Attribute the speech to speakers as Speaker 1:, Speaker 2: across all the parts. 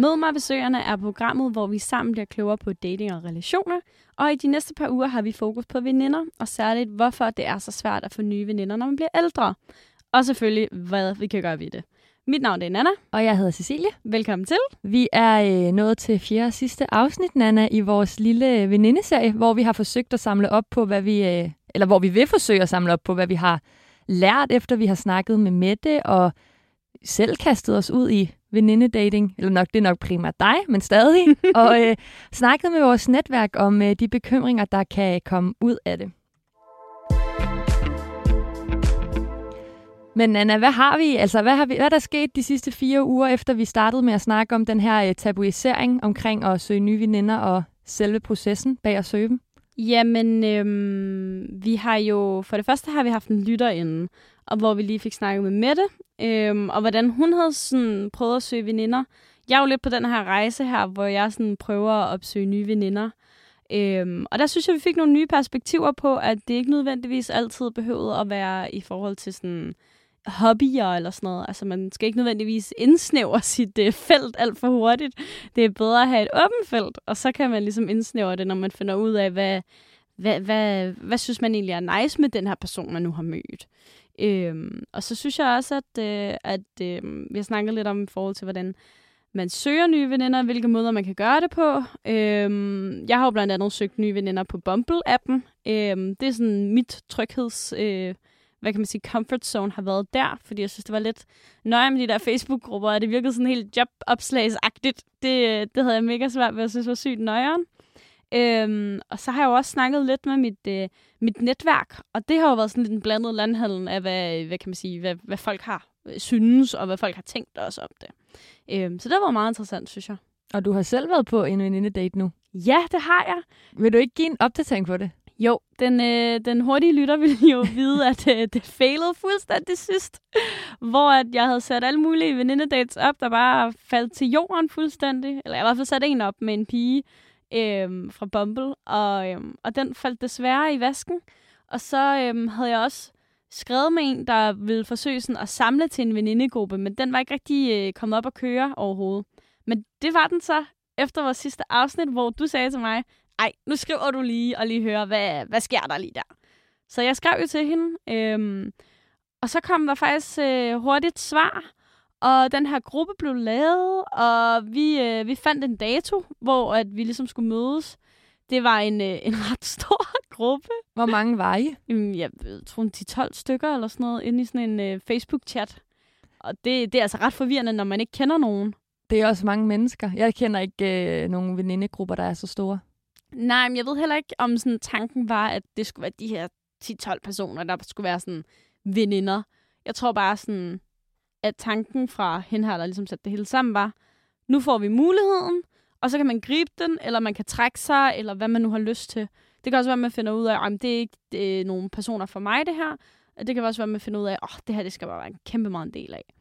Speaker 1: Mød mig ved Søerne er programmet, hvor vi sammen bliver klogere på dating og relationer. Og i de næste par uger har vi fokus på veninder, og særligt hvorfor det er så svært at få nye veninder, når man bliver ældre. Og selvfølgelig, hvad vi kan gøre ved det. Mit navn er Nana.
Speaker 2: Og jeg hedder Cecilie.
Speaker 1: Velkommen til.
Speaker 2: Vi er øh, nået til fjerde og sidste afsnit, Nana, i vores lille venindeserie, hvor vi har forsøgt at samle op på, hvad vi, øh, eller hvor vi vil forsøge at samle op på, hvad vi har lært, efter vi har snakket med Mette, og selv kastet os ud i venindedating, eller nok det er nok primært dig, men stadig, og øh, snakket med vores netværk om øh, de bekymringer, der kan komme ud af det. Men Anna, hvad har vi? Altså, hvad har vi, hvad er der sket de sidste fire uger, efter vi startede med at snakke om den her øh, tabuisering omkring at søge nye veninder og selve processen bag at søge dem?
Speaker 1: Jamen, øhm, vi har jo, for det første har vi haft en lytter inde, og hvor vi lige fik snakket med Mette, øhm, og hvordan hun havde sådan prøvet at søge veninder. Jeg er jo lidt på den her rejse her, hvor jeg sådan prøver at opsøge nye veninder. Øhm, og der synes jeg, vi fik nogle nye perspektiver på, at det ikke nødvendigvis altid behøvede at være i forhold til sådan hobbyer eller sådan noget. Altså man skal ikke nødvendigvis indsnævre sit øh, felt alt for hurtigt. Det er bedre at have et åbent felt, og så kan man ligesom indsnævre det, når man finder ud af, hvad, hvad, hvad, hvad synes man egentlig er nice med den her person, man nu har mødt. Øhm, og så synes jeg også, at, øh, at øh, vi har snakket lidt om i forhold til, hvordan man søger nye veninder, hvilke måder man kan gøre det på. Øhm, jeg har jo blandt andet søgt nye veninder på Bumble-appen. Øhm, det er sådan mit trygheds... Øh, hvad kan man sige, comfort zone har været der, fordi jeg synes, det var lidt nøje med de der Facebook-grupper, og det virkede sådan helt jobopslagsagtigt. Det, øh, det havde jeg mega svært ved, at synes var sygt nøjeren. Øhm, og så har jeg jo også snakket lidt med mit, øh, mit netværk, og det har jo været sådan lidt en blandet landhandel af, hvad, hvad kan man sige, hvad, hvad folk har øh, synes, og hvad folk har tænkt også om det. Øhm, så det var meget interessant, synes jeg.
Speaker 2: Og du har selv været på en veninde-date nu?
Speaker 1: Ja, det har jeg.
Speaker 2: Vil du ikke give en opdatering på det?
Speaker 1: Jo, den, øh, den hurtige lytter ville jo vide, at øh, det failede fuldstændig sidst. Hvor at jeg havde sat alle mulige venindedates op, der bare faldt til jorden fuldstændig. Eller jeg har i hvert fald sat en op med en pige øh, fra Bumble, og, øh, og den faldt desværre i vasken. Og så øh, havde jeg også skrevet med en, der ville forsøge sådan at samle til en venindegruppe, men den var ikke rigtig øh, kommet op at køre overhovedet. Men det var den så efter vores sidste afsnit, hvor du sagde til mig, ej, nu skriver du lige og lige hører, hvad, hvad sker der lige der? Så jeg skrev jo til hende, øhm, og så kom der faktisk øh, hurtigt svar, og den her gruppe blev lavet, og vi, øh, vi fandt en dato, hvor at vi ligesom skulle mødes. Det var en, øh, en ret stor gruppe.
Speaker 2: Hvor mange var I?
Speaker 1: Jeg tror, 10-12 stykker eller sådan noget, inde i sådan en øh, Facebook-chat. Og det, det er altså ret forvirrende, når man ikke kender nogen.
Speaker 2: Det er også mange mennesker. Jeg kender ikke øh, nogen venindegrupper, der er så store.
Speaker 1: Nej, men jeg ved heller ikke, om sådan tanken var, at det skulle være de her 10-12 personer, der skulle være sådan veninder. Jeg tror bare sådan, at tanken fra hende her, der ligesom satte det hele sammen, var, nu får vi muligheden, og så kan man gribe den, eller man kan trække sig, eller hvad man nu har lyst til. Det kan også være, at man finder ud af, at det er ikke det er nogle personer for mig, det her. Det kan også være, at man finder ud af, at oh, det her det skal bare være en kæmpe meget en del af.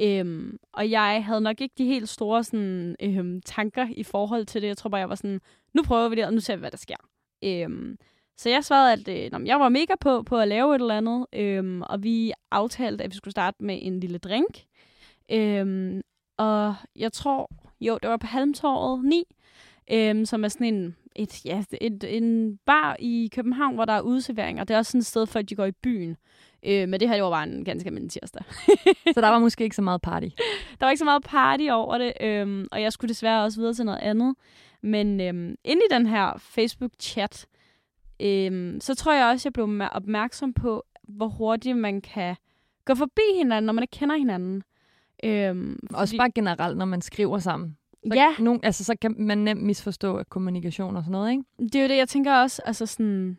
Speaker 1: Øhm, og jeg havde nok ikke de helt store sådan, øhm, tanker i forhold til det. Jeg tror bare, jeg var sådan, nu prøver vi det, og nu ser vi, hvad der sker. Øhm, så jeg svarede, at øh, jeg var mega på, på at lave et eller andet, øhm, og vi aftalte, at vi skulle starte med en lille drink. Øhm, og jeg tror, jo, det var på Halmtorvet 9, øhm, som er sådan en, et, ja, et, en bar i København, hvor der er udservering, og det er også sådan et sted, folk de går i byen. Øh, men det her det var bare en ganske almindelig tirsdag.
Speaker 2: så der var måske ikke så meget party?
Speaker 1: Der var ikke så meget party over det, øhm, og jeg skulle desværre også videre til noget andet. Men øhm, inde i den her Facebook-chat, øhm, så tror jeg også, jeg blev opmærksom på, hvor hurtigt man kan gå forbi hinanden, når man ikke kender hinanden.
Speaker 2: Øhm, fordi... Også bare generelt, når man skriver sammen.
Speaker 1: Så ja.
Speaker 2: Nogen, altså, så kan man nemt misforstå kommunikation og sådan noget, ikke?
Speaker 1: Det er jo det, jeg tænker også, altså sådan...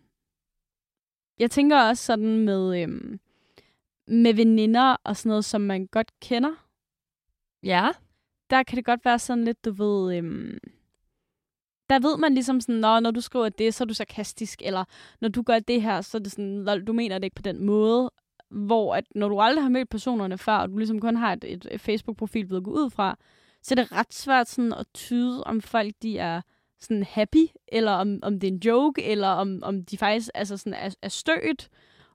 Speaker 1: Jeg tænker også sådan med, øhm, med veninder og sådan noget, som man godt kender.
Speaker 2: Ja.
Speaker 1: Der kan det godt være sådan lidt, du ved... Øhm, der ved man ligesom sådan, når, når du skriver det, så er du sarkastisk, eller når du gør det her, så er det sådan, du mener det ikke på den måde. Hvor at når du aldrig har mødt personerne før, og du ligesom kun har et, et Facebook-profil, du gå ud fra, så er det ret svært sådan at tyde, om folk de er sådan happy, eller om, om det er en joke, eller om, om de faktisk altså sådan er, er stødt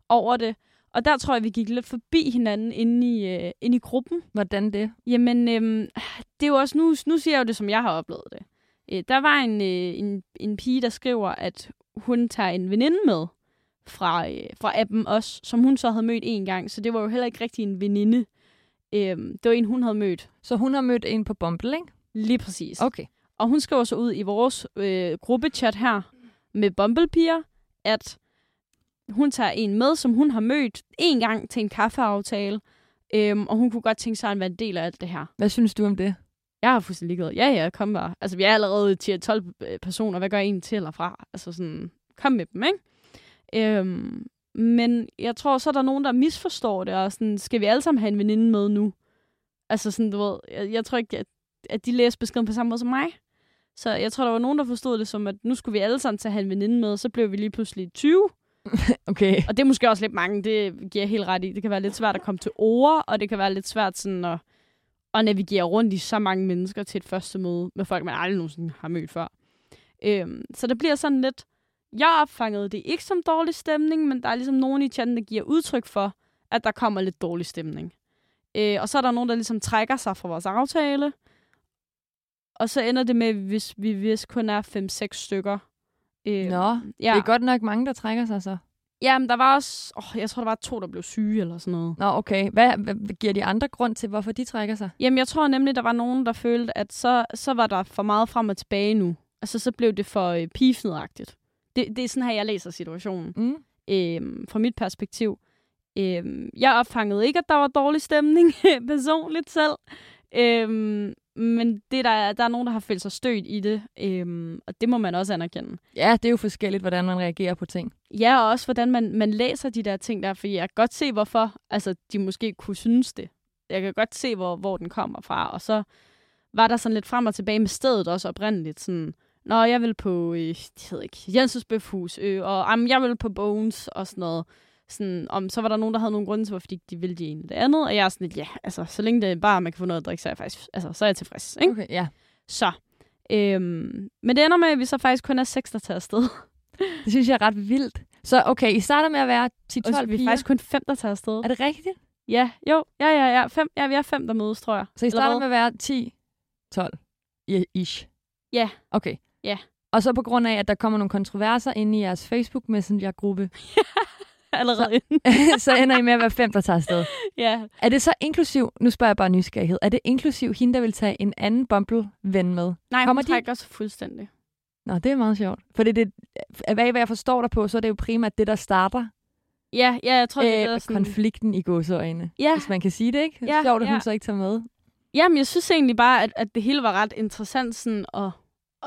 Speaker 1: over det. Og der tror jeg, vi gik lidt forbi hinanden inde i, øh, inde i gruppen.
Speaker 2: Hvordan det?
Speaker 1: Jamen, øhm, det er jo også, nu, nu siger jeg jo det, som jeg har oplevet det. Øh, der var en, øh, en, en pige, der skriver, at hun tager en veninde med fra, øh, fra appen også, som hun så havde mødt en gang. Så det var jo heller ikke rigtig en veninde. Øhm, det var en, hun havde mødt.
Speaker 2: Så hun har mødt en på Bumble, ikke?
Speaker 1: Lige præcis.
Speaker 2: Okay.
Speaker 1: Og hun skriver så ud i vores øh, gruppechat her med Bumble-piger, at hun tager en med, som hun har mødt en gang til en kaffeaftale, øhm, og hun kunne godt tænke sig at være en del af alt det her.
Speaker 2: Hvad synes du om det?
Speaker 1: Jeg har fuldstændig ligeglad. Ja, ja, kom bare. Altså, vi er allerede 10-12 personer. Hvad gør en til eller fra? Altså sådan, kom med dem, ikke? Øhm, men jeg tror, så er der nogen, der misforstår det, og sådan, skal vi alle sammen have en veninde med nu? Altså sådan, du ved, jeg, jeg tror ikke, at, at de læser beskeden på samme måde som mig. Så jeg tror, der var nogen, der forstod det som, at nu skulle vi alle sammen tage en veninde med, og så blev vi lige pludselig 20.
Speaker 2: Okay.
Speaker 1: Og det er måske også lidt mange, det giver jeg helt ret i. Det kan være lidt svært at komme til ord, og det kan være lidt svært sådan at, at navigere rundt i så mange mennesker til et første møde med folk, man aldrig nogensinde har mødt før. Øhm, så det bliver sådan lidt... Jeg opfangede det ikke som dårlig stemning, men der er ligesom nogen i chatten, der giver udtryk for, at der kommer lidt dårlig stemning. Øh, og så er der nogen, der ligesom trækker sig fra vores aftale. Og så ender det med, hvis vi hvis kun er 5-6 stykker. Øh,
Speaker 2: Nå, ja. det er godt nok mange, der trækker sig så.
Speaker 1: Jamen, der var også... Åh, jeg tror, der var to, der blev syge eller sådan noget.
Speaker 2: Nå, okay. Hvad, hvad giver de andre grund til, hvorfor de trækker sig?
Speaker 1: Jamen, jeg tror nemlig, der var nogen, der følte, at så, så var der for meget frem og tilbage nu. Altså, så blev det for øh, pifnedagtigt. Det, det er sådan her, jeg læser situationen.
Speaker 2: Mm.
Speaker 1: Øhm, fra mit perspektiv. Øhm, jeg opfangede ikke, at der var dårlig stemning personligt selv. Øhm, men det der, der er nogen, der har følt sig stødt i det, øhm, og det må man også anerkende.
Speaker 2: Ja, det er jo forskelligt, hvordan man reagerer på ting.
Speaker 1: Ja, og også hvordan man, man læser de der ting der, for jeg kan godt se, hvorfor altså, de måske kunne synes det. Jeg kan godt se, hvor, hvor den kommer fra, og så var der sådan lidt frem og tilbage med stedet også oprindeligt. Sådan, Nå, jeg vil på, øh, det hedder ikke, Jensens Bøfhus, øh, og jamen, jeg vil på Bones og sådan noget. Sådan, om, så var der nogen, der havde nogle grunde til, hvorfor de, de ville det ene eller det andet. Og jeg er sådan lidt, ja, altså, så længe det er bare, man kan få noget at drikke, så er jeg faktisk, altså, så er jeg tilfreds. Ikke?
Speaker 2: Okay, ja.
Speaker 1: Så. Øhm, men det ender med, at vi så faktisk kun er seks, der tager afsted.
Speaker 2: Det synes jeg er ret vildt. Så okay, I starter med at være 10-12
Speaker 1: Og vi er
Speaker 2: piger.
Speaker 1: faktisk kun fem, der tager afsted.
Speaker 2: Er det rigtigt?
Speaker 1: Ja, jo, ja, ja, ja. Fem, ja, vi er fem, der mødes, tror jeg.
Speaker 2: Så I starter med at være 10-12 i- ish?
Speaker 1: Ja.
Speaker 2: Okay.
Speaker 1: Ja.
Speaker 2: Og så på grund af, at der kommer nogle kontroverser inde i jeres Facebook Messenger-gruppe,
Speaker 1: Allerede inden.
Speaker 2: så ender I med at være fem, der tager afsted.
Speaker 1: ja.
Speaker 2: Er det så inklusiv, nu spørger jeg bare nysgerrighed, er det inklusiv hende, der vil tage en anden Bumble-ven med?
Speaker 1: Nej,
Speaker 2: Kommer
Speaker 1: hun
Speaker 2: de-
Speaker 1: trækker sig fuldstændig.
Speaker 2: Nå, det er meget sjovt. For det, det, hvad, hvad jeg forstår dig på, så er det jo primært det, der starter
Speaker 1: Ja, ja, jeg tror, det er
Speaker 2: øh,
Speaker 1: sådan...
Speaker 2: konflikten i gåseøjne.
Speaker 1: Ja,
Speaker 2: Hvis man kan sige det, ikke?
Speaker 1: Ja,
Speaker 2: Sjovt, at hun
Speaker 1: ja.
Speaker 2: så ikke tager med.
Speaker 1: Jamen, jeg synes egentlig bare, at, at det hele var ret interessant sådan at,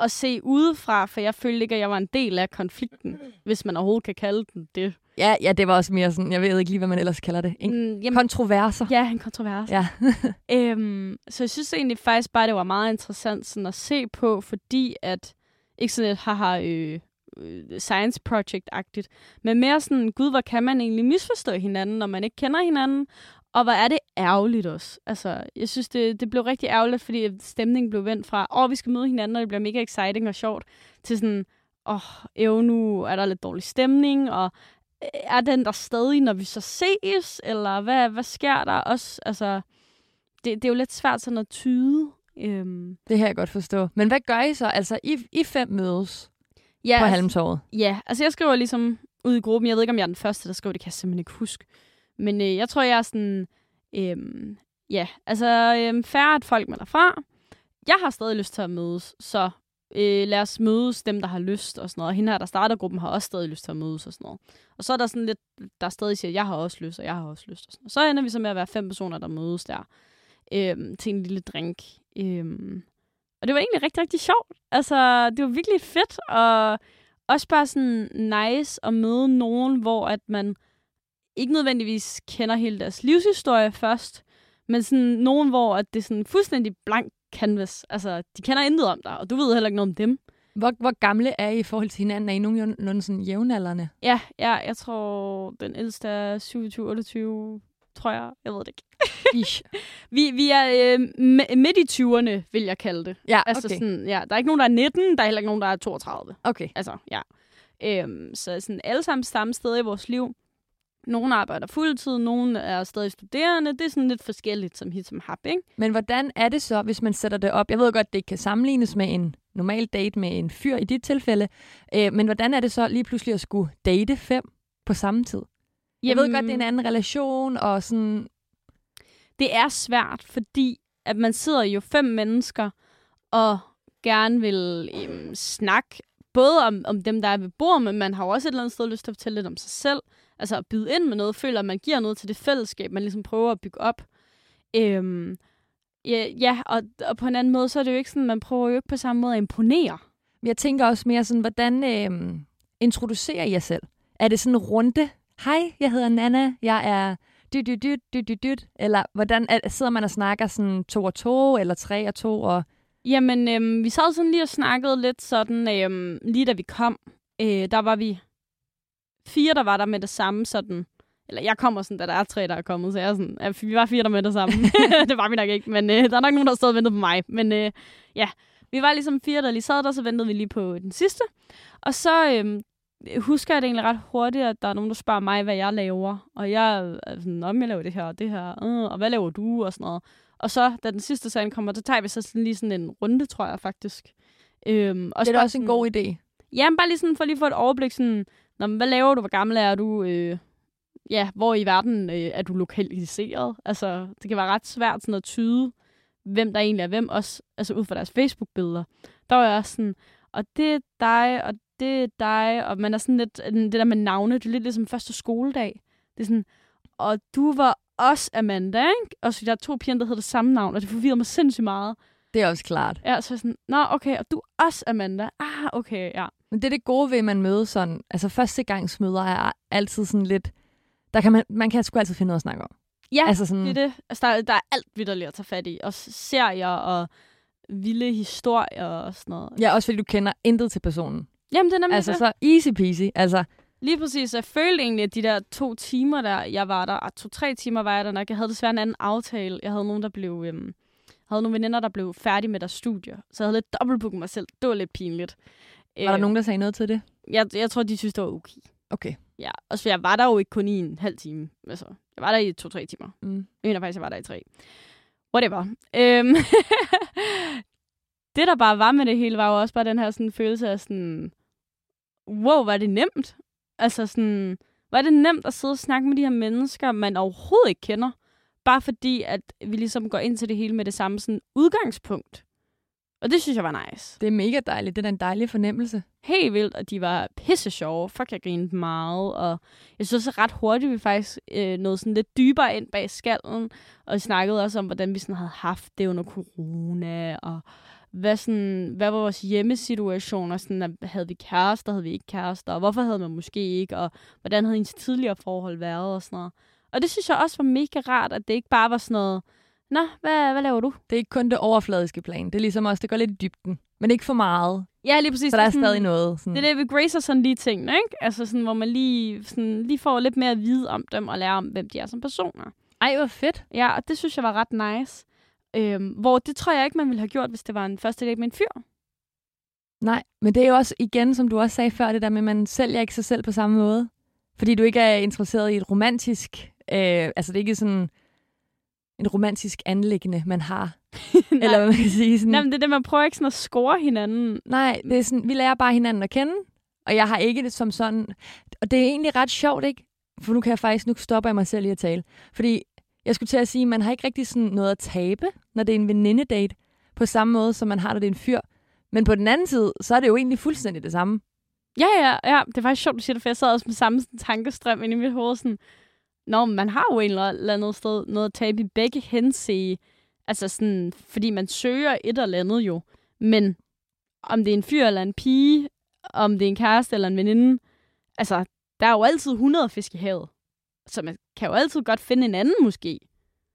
Speaker 1: at se udefra, for jeg følte ikke, at jeg var en del af konflikten, hvis man overhovedet kan kalde den det.
Speaker 2: Ja, ja, det var også mere sådan, jeg ved ikke lige, hvad man ellers kalder det. En
Speaker 1: Mm, jamen,
Speaker 2: kontroverser.
Speaker 1: ja, en kontrovers.
Speaker 2: Ja.
Speaker 1: Øhm, så jeg synes egentlig faktisk bare, det var meget interessant sådan at se på, fordi at, ikke sådan et haha øh, øh, science project-agtigt, men mere sådan, gud, hvor kan man egentlig misforstå hinanden, når man ikke kender hinanden, og hvor er det ærgerligt også. Altså, jeg synes, det, det blev rigtig ærgerligt, fordi stemningen blev vendt fra, åh, vi skal møde hinanden, og det bliver mega exciting og sjovt, til sådan, åh, oh, nu er der lidt dårlig stemning, og øh, er den der stadig, når vi så ses, eller hvad, hvad sker der også? Altså, det, det er jo lidt svært sådan at tyde. Øhm,
Speaker 2: Det kan jeg godt forstå. Men hvad gør I så? Altså, I, I fem mødes
Speaker 1: ja,
Speaker 2: på
Speaker 1: altså,
Speaker 2: Halmtorvet.
Speaker 1: ja, altså jeg skriver ligesom ud i gruppen. Jeg ved ikke, om jeg er den første, der skriver det, kan jeg simpelthen ikke huske. Men øh, jeg tror, jeg er sådan... Øhm, ja, altså øhm, færre, at folk melder fra. Jeg har stadig lyst til at mødes, så øh, lad os mødes dem, der har lyst og sådan noget. Og hende her, der starter gruppen, har også stadig lyst til at mødes og sådan noget. Og så er der sådan lidt, der stadig siger, jeg har også lyst, og jeg har også lyst. Og sådan noget. Så ender vi så med at være fem personer, der mødes der øhm, til en lille drink. Øhm, og det var egentlig rigtig, rigtig sjovt. Altså, det var virkelig fedt, og også bare sådan nice at møde nogen, hvor at man ikke nødvendigvis kender hele deres livshistorie først, men sådan nogen, hvor at det er sådan fuldstændig blank canvas. Altså, de kender intet om dig, og du ved heller ikke noget om dem.
Speaker 2: Hvor, hvor gamle er I i forhold til hinanden? Er I nogenlunde sådan jævnaldrende?
Speaker 1: Ja, ja, jeg tror, den ældste er 27, 28, tror jeg. Jeg ved det ikke.
Speaker 2: Ish.
Speaker 1: Vi, vi er øh, midt i 20'erne, vil jeg kalde det.
Speaker 2: Ja,
Speaker 1: Altså
Speaker 2: okay.
Speaker 1: sådan, ja, der er ikke nogen, der er 19, der er heller ikke nogen, der er 32.
Speaker 2: okay.
Speaker 1: Altså, ja. Øhm, så sådan alle sammen samme sted i vores liv. Nogle arbejder fuldtid, nogle er stadig studerende. Det er sådan lidt forskelligt som hit som hap, ikke?
Speaker 2: Men hvordan er det så, hvis man sætter det op? Jeg ved godt, det ikke kan sammenlignes med en normal date med en fyr i dit tilfælde. Øh, men hvordan er det så lige pludselig at skulle date fem på samme tid? Jeg
Speaker 1: Jamen,
Speaker 2: ved godt, det er en anden relation, og sådan...
Speaker 1: det er svært, fordi at man sidder jo fem mennesker og gerne vil øhm, snakke både om, om dem, der er ved bord, men man har også et eller andet sted lyst til at fortælle lidt om sig selv. Altså at byde ind med noget, føler at man giver noget til det fællesskab, man ligesom prøver at bygge op. Øhm, ja, ja og, og på en anden måde, så er det jo ikke sådan, man prøver jo ikke på samme måde at imponere.
Speaker 2: Men Jeg tænker også mere sådan, hvordan øh, introducerer I jer selv? Er det sådan en runde? Hej, jeg hedder Nana, jeg er dyt, dyt, dyt, dyt, dyt, dyt. Eller hvordan er, sidder man og snakker sådan to og to, eller tre og to? Og...
Speaker 1: Jamen, øhm, vi sad sådan lige og snakkede lidt sådan, øhm, lige da vi kom. Øh, der var vi fire, der var der med det samme sådan. Eller jeg kommer sådan, da der er tre, der er kommet, så jeg er sådan, ja, vi var fire, der med det samme. det var vi nok ikke, men øh, der er nok nogen, der stod og ventede på mig. Men øh, ja, vi var ligesom fire, der lige sad der, så ventede vi lige på den sidste. Og så øhm, husker jeg det egentlig ret hurtigt, at der er nogen, der spørger mig, hvad jeg laver. Og jeg er sådan, om jeg laver det her og det her, øh, og hvad laver du og sådan noget. Og så, da den sidste så kommer, så tager vi så sådan lige sådan en runde, tror jeg faktisk. Øhm, og
Speaker 2: Det er da også en
Speaker 1: sådan-
Speaker 2: god idé.
Speaker 1: Ja, bare lige sådan for lige at få et overblik. Sådan, Nå, men hvad laver du? Hvor gammel er du? Øh, ja, hvor i verden øh, er du lokaliseret? Altså, det kan være ret svært sådan at tyde, hvem der egentlig er hvem, også altså ud fra deres Facebook-billeder. Der var jeg også sådan, og det er dig, og det er dig, og man er sådan lidt, det der med navne, det er lidt ligesom første skoledag. Det er sådan, og du var også Amanda, ikke? Og så der er to piger, der hedder det samme navn, og det forvirrer mig sindssygt meget.
Speaker 2: Det er også klart.
Speaker 1: Ja, så er sådan, nå, okay, og du er også Amanda. Ah, okay, ja.
Speaker 2: Men det er det gode ved, at man møder sådan... Altså, førstegangsmøder er altid sådan lidt... Der kan man, man kan sgu altid finde noget at snakke om.
Speaker 1: Ja,
Speaker 2: altså sådan,
Speaker 1: Det er det. Altså, der, er- der er alt vidderligt at tage fat i. Også serier og vilde historier og sådan noget.
Speaker 2: Ja, også fordi du kender intet til personen.
Speaker 1: Jamen, det er nemlig
Speaker 2: Altså,
Speaker 1: det.
Speaker 2: så easy peasy. Altså,
Speaker 1: Lige præcis. Jeg følte egentlig, at de der to timer der, jeg var der, ah, to-tre timer var jeg der nok. Jeg havde desværre en anden aftale. Jeg havde nogen, der blev... Øhm, havde nogle veninder, der blev færdige med deres studier. Så jeg havde lidt dobbeltbooket mig selv. Det var lidt pinligt.
Speaker 2: Var der nogen, der sagde noget til det?
Speaker 1: Jeg, jeg tror, de synes, det var okay.
Speaker 2: Okay.
Speaker 1: Ja, også for jeg var der jo ikke kun i en halv time. Altså, jeg var der i to-tre timer.
Speaker 2: Mm.
Speaker 1: Jeg mener faktisk, jeg var der i tre. Whatever. Øhm, det, der bare var med det hele, var jo også bare den her sådan, følelse af sådan, wow, var det nemt? Altså sådan, var det nemt at sidde og snakke med de her mennesker, man overhovedet ikke kender? Bare fordi, at vi ligesom går ind til det hele med det samme sådan, udgangspunkt. Og det synes jeg var nice.
Speaker 2: Det er mega dejligt. Det er da en dejlig fornemmelse.
Speaker 1: Helt vildt, og de var pisse sjove. Fuck, jeg grinede meget. Og jeg synes også ret hurtigt, vi faktisk øh, nåede sådan lidt dybere ind bag skallen. Og vi snakkede også om, hvordan vi sådan havde haft det under corona. Og hvad, sådan, hvad var vores hjemmesituationer? Sådan, at havde vi kærester, havde vi ikke kærester? Og hvorfor havde man måske ikke? Og hvordan havde ens tidligere forhold været? Og sådan noget. Og det synes jeg også var mega rart, at det ikke bare var sådan noget, Nå, hvad, hvad laver du?
Speaker 2: Det er ikke kun det overfladiske plan. Det er ligesom også, det går lidt i dybden. Men ikke for meget.
Speaker 1: Ja, lige præcis.
Speaker 2: Så der er
Speaker 1: sådan-
Speaker 2: stadig noget. Sådan.
Speaker 1: Det er det, vi gracer sådan lige tingene, ikke? Altså sådan, hvor man lige, sådan, lige får lidt mere at vide om dem, og lære om, hvem de er som personer.
Speaker 2: Ej, hvor fedt.
Speaker 1: Ja, og det synes jeg var ret nice. Øhm, hvor det tror jeg ikke, man ville have gjort, hvis det var en første date med en fyr.
Speaker 2: Nej, men det er jo også igen, som du også sagde før, det der med, at man sælger ikke sig selv på samme måde. Fordi du ikke er interesseret i et romantisk... Øh, altså det er ikke sådan en romantisk anlæggende, man har. Eller hvad man kan sige. Sådan,
Speaker 1: Nej, men det er det, man prøver ikke sådan at score hinanden.
Speaker 2: Nej, det er sådan, vi lærer bare hinanden at kende, og jeg har ikke det som sådan... Og det er egentlig ret sjovt, ikke? For nu kan jeg faktisk, nu stopper jeg mig selv i at tale. Fordi jeg skulle til at sige, at man har ikke rigtig sådan noget at tabe, når det er en venindedate, på samme måde, som man har, når det er en fyr. Men på den anden side, så er det jo egentlig fuldstændig det samme.
Speaker 1: Ja, ja, ja. Det er faktisk sjovt, du siger det, for jeg sad også med samme sådan tankestrøm inde i mit hoved. Sådan, Nå, men man har jo en eller andet sted noget at tabe i begge hense. Altså sådan, fordi man søger et eller andet jo. Men om det er en fyr eller en pige, om det er en kæreste eller en veninde, altså, der er jo altid 100 fisk i havet. Så man kan jo altid godt finde en anden måske.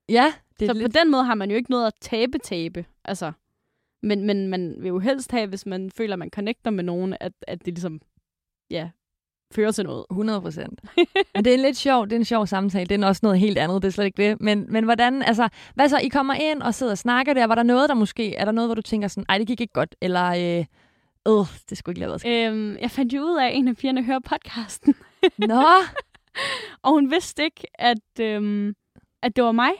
Speaker 2: Ja, det
Speaker 1: så
Speaker 2: lidt...
Speaker 1: på den måde har man jo ikke noget at tabe-tabe. Altså, men, men man vil jo helst have, hvis man føler, at man connecter med nogen, at, at det ligesom, ja, fører til noget.
Speaker 2: 100 procent. Men det er lidt sjovt, det er en sjov samtale. Det er også noget helt andet, det er slet ikke det. Men, men hvordan, altså, hvad så, I kommer ind og sidder og snakker der. Var der noget, der måske, er der noget, hvor du tænker sådan, ej, det gik ikke godt, eller, øh, øh det skulle ikke lade være.
Speaker 1: Øhm, jeg fandt jo ud af, at en af pigerne hører podcasten.
Speaker 2: Nå,
Speaker 1: og hun vidste ikke, at, øhm, at det var mig.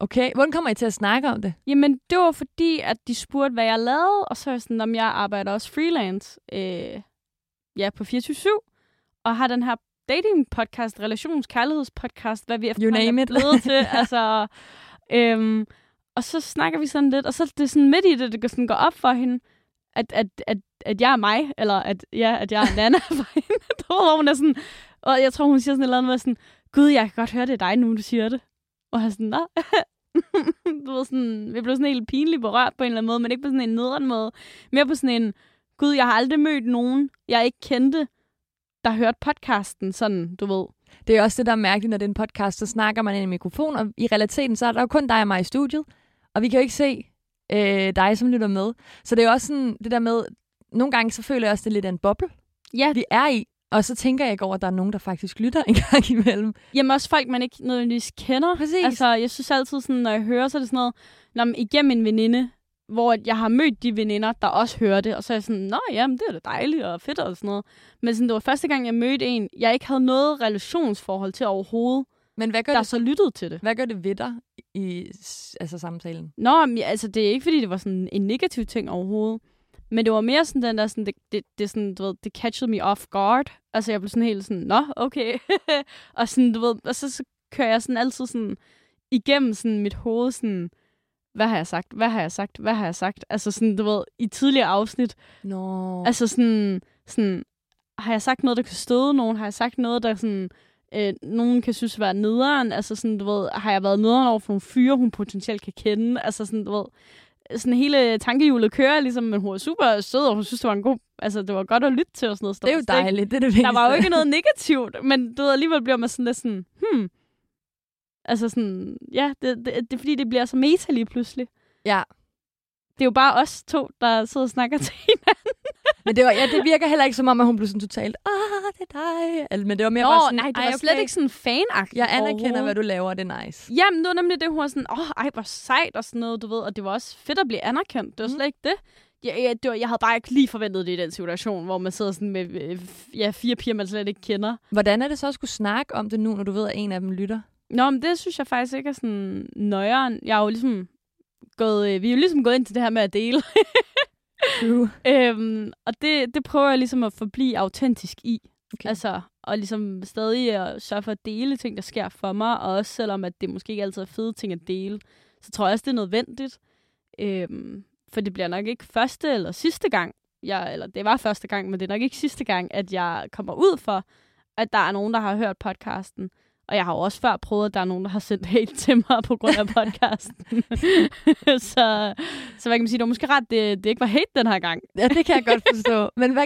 Speaker 2: Okay, hvordan kommer I til at snakke om det?
Speaker 1: Jamen, det var fordi, at de spurgte, hvad jeg lavede, og så er jeg sådan, om jeg arbejder også freelance øh, ja, på 24-7, og har den her dating-podcast, relations kærlighedspodcast, hvad vi efterhånden er blevet til. altså, øhm, og så snakker vi sådan lidt, og så er det sådan midt i det, det sådan går op for hende, at, at, at, at jeg er mig, eller at, ja, at jeg er Nana for hende. hvor hun er sådan, og jeg tror, hun siger sådan et eller andet med sådan, Gud, jeg kan godt høre, det er dig nu, du siger det. Og jeg er sådan, nå. du ved, sådan, vi blev sådan helt pinligt berørt på en eller anden måde, men ikke på sådan en nederen måde. Mere på sådan en, Gud, jeg har aldrig mødt nogen, jeg ikke kendte, der hørte podcasten, sådan, du ved.
Speaker 2: Det er også det, der er mærkeligt, når det er en podcast, så snakker man i en mikrofon, og i realiteten, så er der jo kun dig og mig i studiet, og vi kan jo ikke se øh, dig, som lytter med. Så det er også sådan, det der med, nogle gange så føler jeg også, det er lidt af en boble,
Speaker 1: ja.
Speaker 2: vi er i. Og så tænker jeg ikke over, at der er nogen, der faktisk lytter en gang imellem.
Speaker 1: Jamen også folk, man ikke nødvendigvis kender.
Speaker 2: Præcis.
Speaker 1: Altså, jeg synes altid, sådan, når jeg hører, så er det sådan noget, når man igennem en veninde, hvor jeg har mødt de veninder, der også hører det, og så er jeg sådan, nå jamen, det er da dejligt og fedt og sådan noget. Men sådan, det var første gang, jeg mødte en, jeg ikke havde noget relationsforhold til overhovedet,
Speaker 2: Men hvad gør,
Speaker 1: der
Speaker 2: det,
Speaker 1: så lyttede til det.
Speaker 2: hvad gør det ved dig i altså, samtalen?
Speaker 1: Nå, men, altså, det er ikke, fordi det var sådan en negativ ting overhovedet. Men det var mere sådan den der, sådan, det, det, det, sådan, du ved, det catchede me off guard. Altså, jeg blev sådan helt sådan, nå, okay. og sådan, du ved, og så, så kører jeg sådan altid sådan igennem sådan mit hoved, sådan, hvad har jeg sagt, hvad har jeg sagt, hvad har jeg sagt? Altså sådan, du ved, i tidligere afsnit.
Speaker 2: Nå.
Speaker 1: Altså sådan, sådan, har jeg sagt noget, der kan støde nogen? Har jeg sagt noget, der sådan, øh, nogen kan synes være nederen? Altså sådan, du ved, har jeg været nederen over for nogle fyre, hun potentielt kan kende? Altså sådan, du ved, sådan hele tankehjulet kører ligesom, men hun er super sød, og hun synes, det var en god, altså det var godt at lytte til og sådan noget.
Speaker 2: det er jo dejligt, det er det vigtigste.
Speaker 1: Der var jo ikke noget negativt, men du ved, alligevel bliver man sådan lidt sådan, hmm, altså sådan, ja, det, det, det er fordi, det bliver så meta lige pludselig.
Speaker 2: Ja.
Speaker 1: Det er jo bare os to, der sidder og snakker til hinanden.
Speaker 2: Men det, var, ja, det virker heller ikke som om, at hun blev sådan totalt, ah, det er dig. Eller, men det var mere
Speaker 1: Nå,
Speaker 2: bare sådan,
Speaker 1: nej, det
Speaker 2: "Ej,
Speaker 1: var
Speaker 2: okay.
Speaker 1: slet ikke sådan fanagtigt
Speaker 2: Jeg anerkender, hvad du laver, det er nice.
Speaker 1: Jamen, det var nemlig det, hun var sådan, åh, oh, ej, hvor sejt og sådan noget, du ved. Og det var også fedt at blive anerkendt. Det var
Speaker 2: Mm.
Speaker 1: slet ikke det. Jeg, jeg, det var, jeg havde bare ikke lige forventet det i den situation, hvor man sidder sådan med øh, ja, fire piger, man slet ikke kender.
Speaker 2: Hvordan er det så at skulle snakke om det nu, når du ved, at en af dem lytter?
Speaker 1: Nå, men det synes jeg faktisk ikke er sådan nøjeren. Jeg er jo ligesom gået, øh, vi er jo ligesom gået ind til det her med at dele.
Speaker 2: True.
Speaker 1: øhm, og det, det prøver jeg ligesom at forblive autentisk i.
Speaker 2: Okay.
Speaker 1: Altså, og ligesom stadig at sørge for at dele ting, der sker for mig, og også selvom at det måske ikke altid er fede ting at dele, så tror jeg også, det er nødvendigt. Øhm, for det bliver nok ikke første eller sidste gang, jeg, eller det var første gang, men det er nok ikke sidste gang, at jeg kommer ud for, at der er nogen, der har hørt podcasten. Og jeg har jo også før prøvet, at der er nogen, der har sendt hate til mig på grund af podcasten. så, så hvad kan man sige, det var måske ret, det, det ikke var hate den her gang.
Speaker 2: Ja, det kan jeg godt forstå. Men hvad,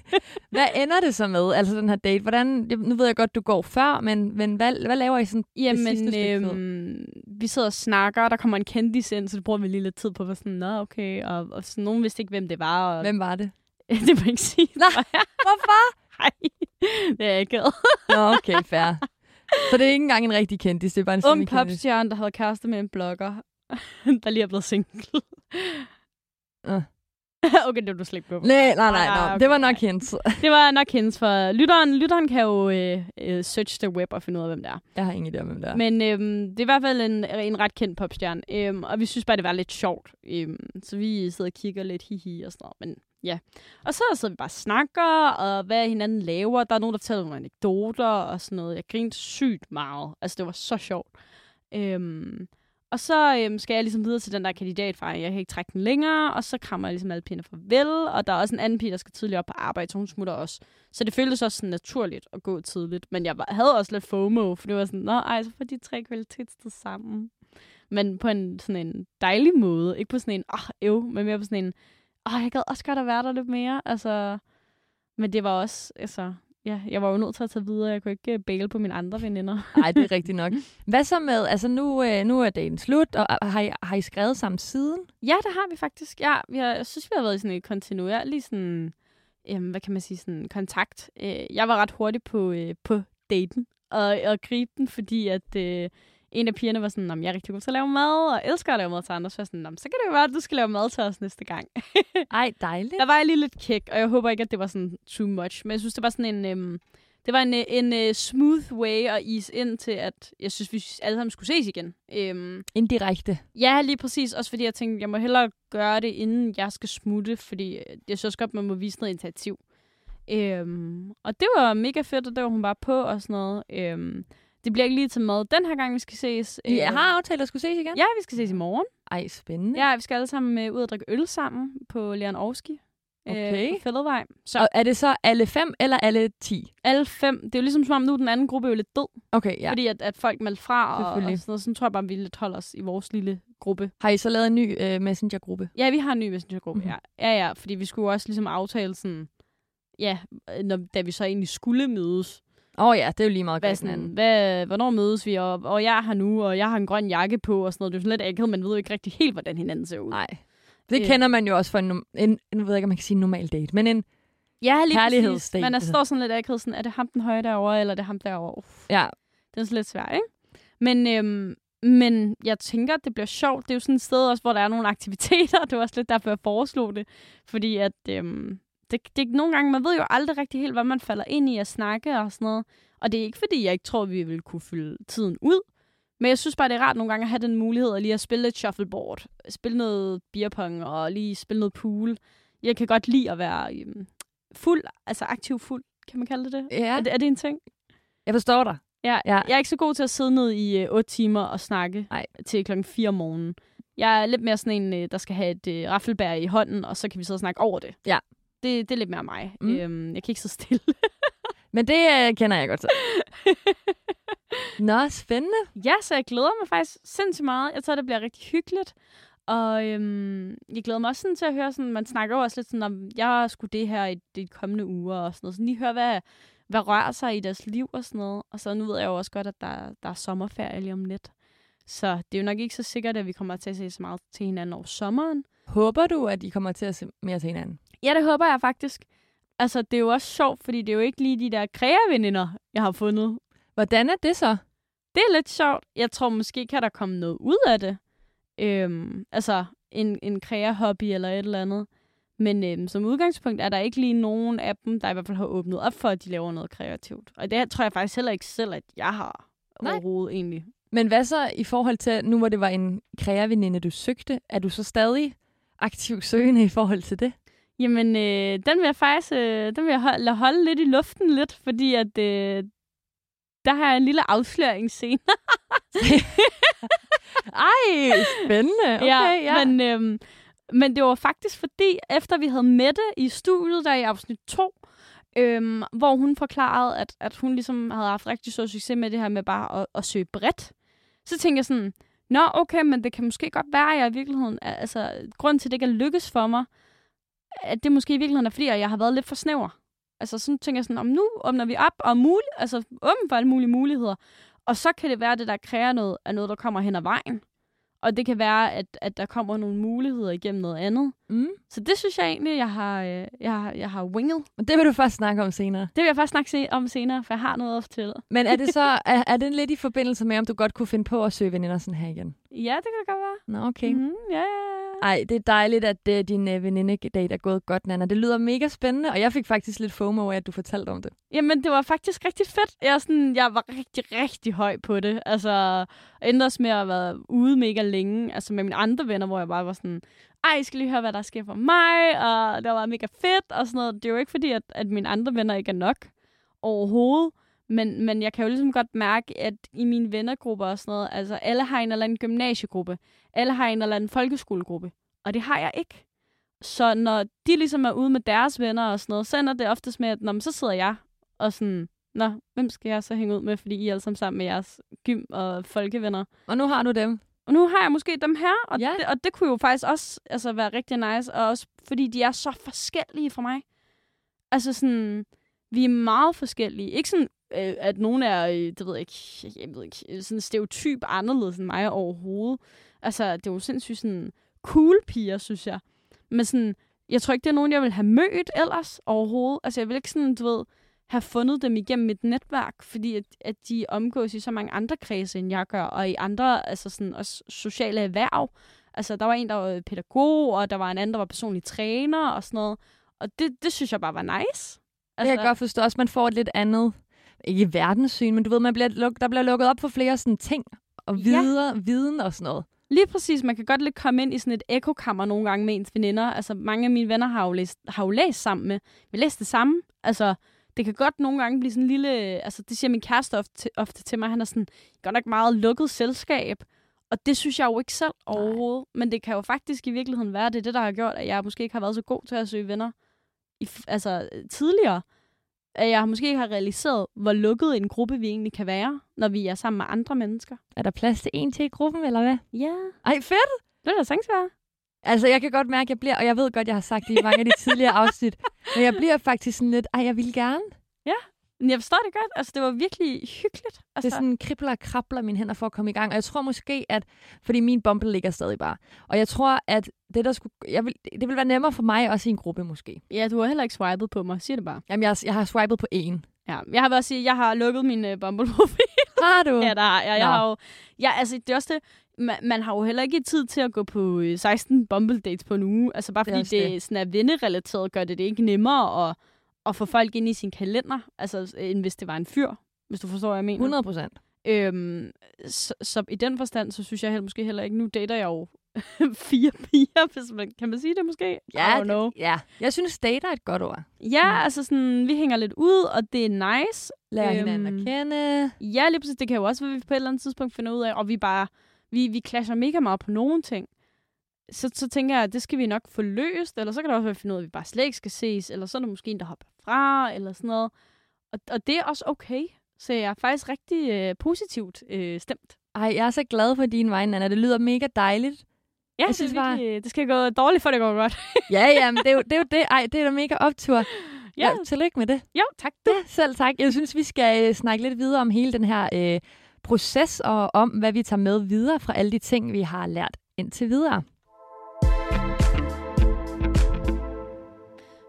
Speaker 2: hvad ender det så med, altså den her date? Hvordan, nu ved jeg godt, du går før, men, men hvad, hvad laver I sådan det sidste
Speaker 1: Jamen,
Speaker 2: stykke tid?
Speaker 1: øhm, vi sidder og snakker, og der kommer en kendis ind, så det bruger vi lige lidt tid på at sådan, nå, okay, og, og sådan, nogen vidste ikke, hvem det var. Og,
Speaker 2: Hvem var det?
Speaker 1: det må jeg ikke sige.
Speaker 2: Nej, hvorfor?
Speaker 1: Nej, det er jeg ikke.
Speaker 2: Nå, okay, fair. Så det er ikke engang en rigtig kendis, det er bare en
Speaker 1: Ung popstjerne, der havde kæreste med en blogger, der lige er blevet single.
Speaker 2: Øh.
Speaker 1: okay, det var du slet ikke på.
Speaker 2: Nej, nej, nej,
Speaker 1: Ah,
Speaker 2: nej.
Speaker 1: okay,
Speaker 2: Det var nok hendes.
Speaker 1: Det var nok hendes, for lytteren, lytteren kan jo øh, øh, search the web og finde ud af, hvem det er.
Speaker 2: Jeg har ingen idé om, hvem det er.
Speaker 1: Men øhm, det er i hvert fald en, en ret kendt popstjerne, øhm, og vi synes bare, det var lidt sjovt. Øhm, så vi sidder og kigger lidt hihi og sådan noget, men ja. Og så sidder vi bare og snakker, og hvad hinanden laver. Der er nogen, der fortæller nogle anekdoter og sådan noget. Jeg grinte sygt meget. Altså, det var så sjovt. Øhm, og så øhm, skal jeg ligesom videre til den der kandidatfejring. Jeg kan ikke trække den længere, og så krammer jeg ligesom alle pigerne farvel. Og der er også en anden pige, der skal tidligere op på arbejde, så hun smutter også. Så det føltes også sådan naturligt at gå tidligt. Men jeg var, havde også lidt FOMO, for det var sådan, nå ej, så får de tre kvalitetstid sammen. Men på en sådan en dejlig måde. Ikke på sådan en, ah, øv, men mere på sådan en, ah, jeg gad også godt at være der lidt mere. Altså, men det var også, altså, ja, jeg var jo nødt til at tage videre. Jeg kunne ikke uh, bæle på mine andre veninder.
Speaker 2: Nej, det er rigtigt nok. Hvad så med, altså nu, øh, nu er dagen slut, og øh, har I, har I skrevet sammen siden?
Speaker 1: Ja, det har vi faktisk. Ja, vi har, jeg synes, vi har været i sådan et kontinuerligt sådan, øhm, hvad kan man sige, sådan kontakt. Øh, jeg var ret hurtig på, øh, på daten og, og gribe den, fordi at øh, en af pigerne var sådan, "Nå, jeg er rigtig god til at lave mad, og elsker at lave mad til andre. Så var jeg sådan, "Nå, men så kan det jo være, at du skal lave mad til os næste gang.
Speaker 2: Ej, dejligt.
Speaker 1: Der var jeg lige lidt kæk, og jeg håber ikke, at det var sådan too much. Men jeg synes, det var sådan en... Øhm, det var en, øh, en uh, smooth way at is ind til, at jeg synes, vi alle sammen skulle ses igen. Øhm,
Speaker 2: Indirekte.
Speaker 1: ja, lige præcis. Også fordi jeg tænkte, jeg må hellere gøre det, inden jeg skal smutte, fordi øh, jeg synes også godt, man må vise noget initiativ. Øhm, og det var mega fedt, og det var hun bare på og sådan noget. Øhm, det bliver ikke lige til mad den her gang, vi skal ses.
Speaker 2: Jeg
Speaker 1: Øhm,
Speaker 2: har aftalt at skulle ses igen.
Speaker 1: Ja, vi skal ses i morgen.
Speaker 2: Ej, spændende.
Speaker 1: Ja, vi skal alle sammen øh, ud og drikke øl sammen på Leon.
Speaker 2: Okay.
Speaker 1: Øh, på Fælledvej. Så
Speaker 2: Og er det så alle fem eller alle ti?
Speaker 1: alle fem, det er jo ligesom som om nu er den anden gruppe jo lidt død,
Speaker 2: Okay, ja.
Speaker 1: fordi at, at folk meldte fra og, og sådan noget. Sådan tror jeg bare, vi lidt holder os i vores lille gruppe.
Speaker 2: Har I så lavet en ny øh, messengergruppe?
Speaker 1: Ja, vi har en ny messengergruppe,
Speaker 2: Mhm.
Speaker 1: mm-hmm. ja. Ja, ja, fordi vi skulle jo også ligesom aftale sådan, ja, når, da vi så egentlig skulle mødes.
Speaker 2: Åh oh, ja, det er jo lige meget
Speaker 1: Hvad, sådan, hvad, hvornår mødes vi, og, og jeg her nu, og jeg har en grøn jakke på, og sådan noget. Det er sådan lidt akavet, man ved jo ikke rigtig helt, hvordan hinanden ser ud.
Speaker 2: Nej. Det
Speaker 1: Øh.
Speaker 2: kender man jo også for en, en, nu ved jeg ikke, om man kan sige en normal date, men en,
Speaker 1: Ja, lige præcis.
Speaker 2: Herlighedsdate,
Speaker 1: Man er står sådan lidt akavet, sådan, er det ham den høje derovre, eller er det ham derovre? Uff.
Speaker 2: ja,
Speaker 1: Det er sådan lidt svært, ikke? Men, øhm, men jeg tænker, at det bliver sjovt. Det er jo sådan et sted også, hvor der er nogle aktiviteter. Det var også lidt derfor, jeg foreslog det. Fordi at øhm, det, det, nogle gange, man ved jo aldrig rigtig helt, hvad man falder ind i at snakke og sådan noget. Og det er ikke, fordi jeg ikke tror, vi vil kunne fylde tiden ud. Men jeg synes bare, det er rart nogle gange at have den mulighed at lige at spille et shuffleboard. Spille noget beerpong og lige spille noget pool. Jeg kan godt lide at være øhm, fuld, altså aktiv fuld, kan man kalde det det?
Speaker 2: ja.
Speaker 1: Er, det er det en ting?
Speaker 2: jeg forstår dig.
Speaker 1: Ja,
Speaker 2: Ja.
Speaker 1: Jeg er ikke så god til at sidde ned i øh, 8 timer og snakke
Speaker 2: Nej.
Speaker 1: til klokken 4 om morgenen. Jeg er lidt mere sådan en, øh, der skal have et øh, raffelbær i hånden, og så kan vi sidde og snakke over det.
Speaker 2: Ja.
Speaker 1: Det, det er lidt mere mig.
Speaker 2: Mm.
Speaker 1: Øhm, jeg kan ikke sidde stille.
Speaker 2: Men det øh, kender jeg godt. Nå, spændende.
Speaker 1: ja, så jeg glæder mig faktisk sindssygt meget. Jeg tror, det bliver rigtig hyggeligt. Og øhm, jeg glæder mig også sådan til at høre, sådan, man snakker jo også lidt sådan, om jeg skulle det her i de kommende uger og sådan noget. Så lige høre, hvad, hvad rører sig i deres liv og sådan noget. Og så nu ved jeg jo også godt, at der, der er sommerferie lige om lidt. Så det er jo nok ikke så sikkert, at vi kommer til at se så meget til hinanden over sommeren.
Speaker 2: Håber du, at I kommer til at se mere til hinanden?
Speaker 1: Ja, det håber jeg faktisk. Altså, det er jo også sjovt, fordi det er jo ikke lige de der kreaveninder, jeg har fundet.
Speaker 2: Hvordan er det så?
Speaker 1: Det er lidt sjovt. Jeg tror måske, kan der komme noget ud af det. Øhm, altså, en, en krea-hobby eller et eller andet. Men øhm, som udgangspunkt er der ikke lige nogen af dem, der i hvert fald har åbnet op for, at de laver noget kreativt. Og det tror jeg faktisk heller ikke selv, at jeg har
Speaker 2: Nej.
Speaker 1: overhovedet egentlig.
Speaker 2: Men hvad så i forhold til, nu hvor det var en kreaveninde, du søgte, er du så stadig aktiv søgende i forhold til det?
Speaker 1: Jamen, øh, den vil jeg faktisk øh, den vil jeg holde, lade holde lidt i luften lidt, fordi at øh, der har jeg en lille afsløring senere.
Speaker 2: Ej, spændende. Okay, ja, ja.
Speaker 1: Men, øhm, men det var faktisk fordi, efter vi havde Mette i studiet der i afsnit 2, øhm, hvor hun forklarede, at, at hun ligesom havde haft rigtig stor succes med det her med bare at, at søge bredt. Så tænkte jeg sådan, nå okay, men det kan måske godt være, at jeg i virkeligheden, altså grund til, at det ikke er lykkes for mig, at det måske i virkeligheden er fordi, at jeg har været lidt for snæver. Altså sådan tænker jeg sådan, om nu åbner vi op og mul altså åben for alle mulige muligheder. Og så kan det være, at det der kræver noget, er noget, der kommer hen ad vejen. Og det kan være, at, at der kommer nogle muligheder igennem noget andet.
Speaker 2: Mm.
Speaker 1: Så det synes jeg egentlig, jeg har, øh, jeg, har- jeg har winget.
Speaker 2: Men det vil du først snakke om senere.
Speaker 1: Det vil jeg først snakke om senere, for jeg har noget at fortælle.
Speaker 2: Men er det så er, er det lidt i forbindelse med, om du godt kunne finde på at søge veninder sådan her igen?
Speaker 1: Ja, det kan godt være.
Speaker 2: Nå, okay.
Speaker 1: Mm, ja, ja, ja.
Speaker 2: Ej, det er dejligt, at uh, din øh, uh, veninde-date er gået godt, Nana. Det lyder mega spændende, og jeg fik faktisk lidt FOMO af, at du fortalte om det.
Speaker 1: Jamen, det var faktisk rigtig fedt. Jeg, sådan, jeg var rigtig, rigtig høj på det. Altså, ændres med at have været ude mega længe. Altså med mine andre venner, hvor jeg bare var sådan, ej, I skal lige høre, hvad der sker for mig. Og det var mega fedt og sådan noget. Det er jo ikke fordi, at, at mine andre venner ikke er nok overhovedet. Men, men jeg kan jo ligesom godt mærke, at i mine vennergrupper og sådan noget, altså alle har en eller anden gymnasiegruppe. Alle har en eller anden folkeskolegruppe. Og det har jeg ikke. Så når de ligesom er ude med deres venner og sådan noget, så ender det oftest med, at når, så sidder jeg og sådan, Nå, hvem skal jeg så hænge ud med, fordi I er alle sammen sammen med jeres gym og folkevenner.
Speaker 2: Og nu har du dem.
Speaker 1: Og nu har jeg måske dem her, og,
Speaker 2: ja.
Speaker 1: det, og det kunne jo faktisk også altså, være rigtig nice, og også fordi de er så forskellige fra mig. Altså sådan, vi er meget forskellige. Ikke sådan, øh, at nogen er, øh, det ved jeg ikke, jeg ved ikke, øh, sådan stereotyp anderledes end mig overhovedet. Altså, det er jo sindssygt sådan cool piger, synes jeg. Men sådan, jeg tror ikke, det er nogen, jeg vil have mødt ellers overhovedet. Altså, jeg vil ikke sådan, du ved, have fundet dem igennem mit netværk, fordi at, at de omgås i så mange andre kredse, end jeg gør, og i andre altså sådan, også sociale erhverv. Altså, der var en, der var pædagog, og der var en anden, der var personlig træner og sådan noget. Og det, det synes jeg bare var nice.
Speaker 2: Altså, det kan jeg godt forstå. Også man får et lidt andet ikke verdenssyn, men du ved, man bliver luk, der bliver lukket op for flere sådan ting, og videre, ja. viden og sådan noget.
Speaker 1: Lige præcis. Man kan godt lidt komme ind i sådan et ekokammer nogle gange med ens veninder. Altså, mange af mine venner har jo læst, har jo læst sammen med. Vi læste det samme. Altså, det kan godt nogle gange blive sådan en lille... Altså, det siger min kæreste ofte, ofte til mig. Han er sådan, godt nok meget lukket selskab. Og det synes jeg jo ikke selv overhovedet. Nej. Men det kan jo faktisk i virkeligheden være, det er det, der har gjort, at jeg måske ikke har været så god til at søge venner i, altså, tidligere. At jeg måske ikke har realiseret, hvor lukket en gruppe vi egentlig kan være, når vi er sammen med andre mennesker.
Speaker 2: Er der plads til en til i gruppen, eller hvad?
Speaker 1: Ja.
Speaker 2: Ej, fedt!
Speaker 1: Det er da sagtens være.
Speaker 2: Altså, jeg kan godt mærke, at jeg bliver, og jeg ved godt, jeg har sagt det i mange af de tidligere afsnit, men jeg bliver faktisk sådan lidt, ej, jeg vil gerne.
Speaker 1: Men jeg forstår det godt. Altså, det var virkelig hyggeligt. Altså...
Speaker 2: Det er
Speaker 1: Altså,
Speaker 2: sådan kribler og krabler mine hænder for at komme i gang. Og jeg tror måske, at... Fordi min bumble ligger stadig bare. Og jeg tror, at det, der skulle... Jeg vil, det vil være nemmere for mig også i en gruppe, måske.
Speaker 1: ja, du har heller ikke swipet på mig. Sig det bare.
Speaker 2: Jamen, jeg, jeg har swipet på en.
Speaker 1: Ja, jeg har bare sige, at jeg har lukket min uh, Bumble-profil.
Speaker 2: Har du?
Speaker 1: ja, der har jeg. Jeg har jo... Ja, altså, det er også det... Man, man har jo heller ikke tid til at gå på øh, 16 Bumble-dates på en uge. Altså, bare
Speaker 2: Det er
Speaker 1: fordi det,
Speaker 2: det.
Speaker 1: sådan er vennerelateret, gør det det ikke nemmere at, at få folk ind i sin kalender, altså, end hvis det var en fyr, hvis du forstår, hvad jeg mener.
Speaker 2: 100 procent.
Speaker 1: Øhm, så, så i den forstand, så synes jeg heller måske heller ikke, nu dater jeg jo fire piger, hvis man, kan man sige det måske? I don't know.
Speaker 2: det, ja. Jeg synes, date er et godt ord.
Speaker 1: Ja,
Speaker 2: Mm.
Speaker 1: altså sådan, vi hænger lidt ud, og det er nice.
Speaker 2: Lærer
Speaker 1: Øhm,
Speaker 2: hinanden at kende.
Speaker 1: Ja, lige præcis. Det kan jo også være, at vi på et eller andet tidspunkt finder ud af, og vi bare, vi, vi clasher mega meget på nogle ting. Så, så tænker jeg, at det skal vi nok få løst, eller så kan det også være, at vi finder ud af, at vi bare slet ikke skal ses, eller så er der måske en, der hopper fra, eller sådan noget. Og, og det er også okay. Så jeg er faktisk rigtig øh, positivt øh, stemt.
Speaker 2: Ej, jeg er så glad for din vej, Anna. Det lyder mega dejligt.
Speaker 1: Ja,
Speaker 2: Jeg
Speaker 1: det,
Speaker 2: synes bare-
Speaker 1: virkelig, det skal gå dårligt, for det går godt.
Speaker 2: Ja, ja, men det er jo det. Er jo det. Ej, det er da mega optur.
Speaker 1: Ja.
Speaker 2: ja tillykke med det.
Speaker 1: Jo, tak du.
Speaker 2: Ja, selv tak. Jeg synes, vi skal øh, snakke lidt videre om hele den her øh, proces, og om, hvad vi tager med videre fra alle de ting, vi har lært indtil videre.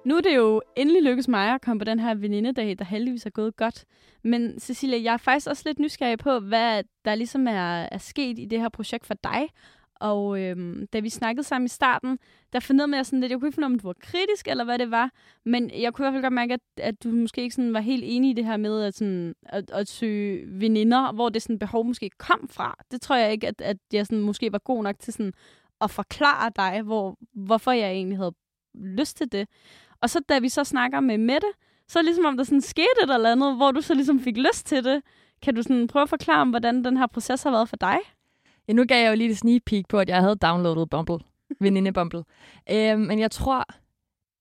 Speaker 1: Nu er det jo endelig lykkedes mig at komme på den her venindedag, der heldigvis er gået godt. Men Cecilia, jeg er faktisk også lidt nysgerrig på, hvad der ligesom er, er sket i det her projekt for dig. Og øhm, da vi snakkede sammen i starten, der fornemmede jeg sådan lidt, jeg kunne ikke finde om du var kritisk, eller hvad det var. Men jeg kunne i hvert fald godt mærke, at, at du måske ikke sådan var helt enig i det her med at, sådan, at, at søge veninder, hvor det sådan behov måske kom fra. Det tror jeg ikke, at, at jeg sådan måske var god nok til sådan at forklare dig, hvor, hvorfor jeg egentlig havde lyst til det. Og så da vi så snakker med Mette, så er det ligesom om der sådan skete et eller andet, hvor du så ligesom fik lyst til det. Kan du sådan prøve at forklare om, hvordan den her proces har været for dig?
Speaker 2: Ja, nu gav jeg jo lige et sneak peek på, at jeg havde downloadet Bumble. Veninde Bumble. øhm, men jeg tror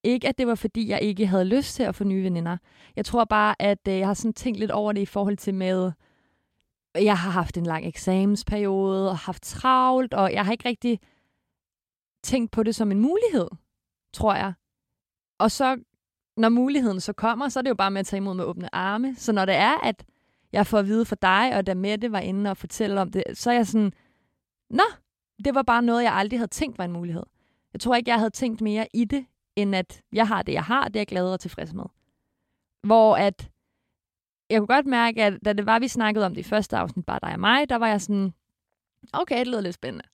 Speaker 2: ikke, at det var, fordi jeg ikke havde lyst til at få nye veninder. Jeg tror bare, at øh, jeg har sådan tænkt lidt over det i forhold til med... Jeg har haft en lang eksamensperiode og haft travlt, og jeg har ikke rigtig tænkt på det som en mulighed, tror jeg. Og så, når muligheden så kommer, så er det jo bare med at tage imod med åbne arme. Så når det er, at jeg får at vide fra dig, og da Mette var inde og fortælle om det, så er jeg sådan, nå, det var bare noget, jeg aldrig havde tænkt var en mulighed. Jeg tror ikke, jeg havde tænkt mere i det, end at jeg har det, jeg har, det er jeg glad og tilfreds med. Hvor at, jeg kunne godt mærke, at da det var, vi snakkede om det i første afsnit, bare dig og mig, der var jeg sådan, okay, det lyder lidt spændende.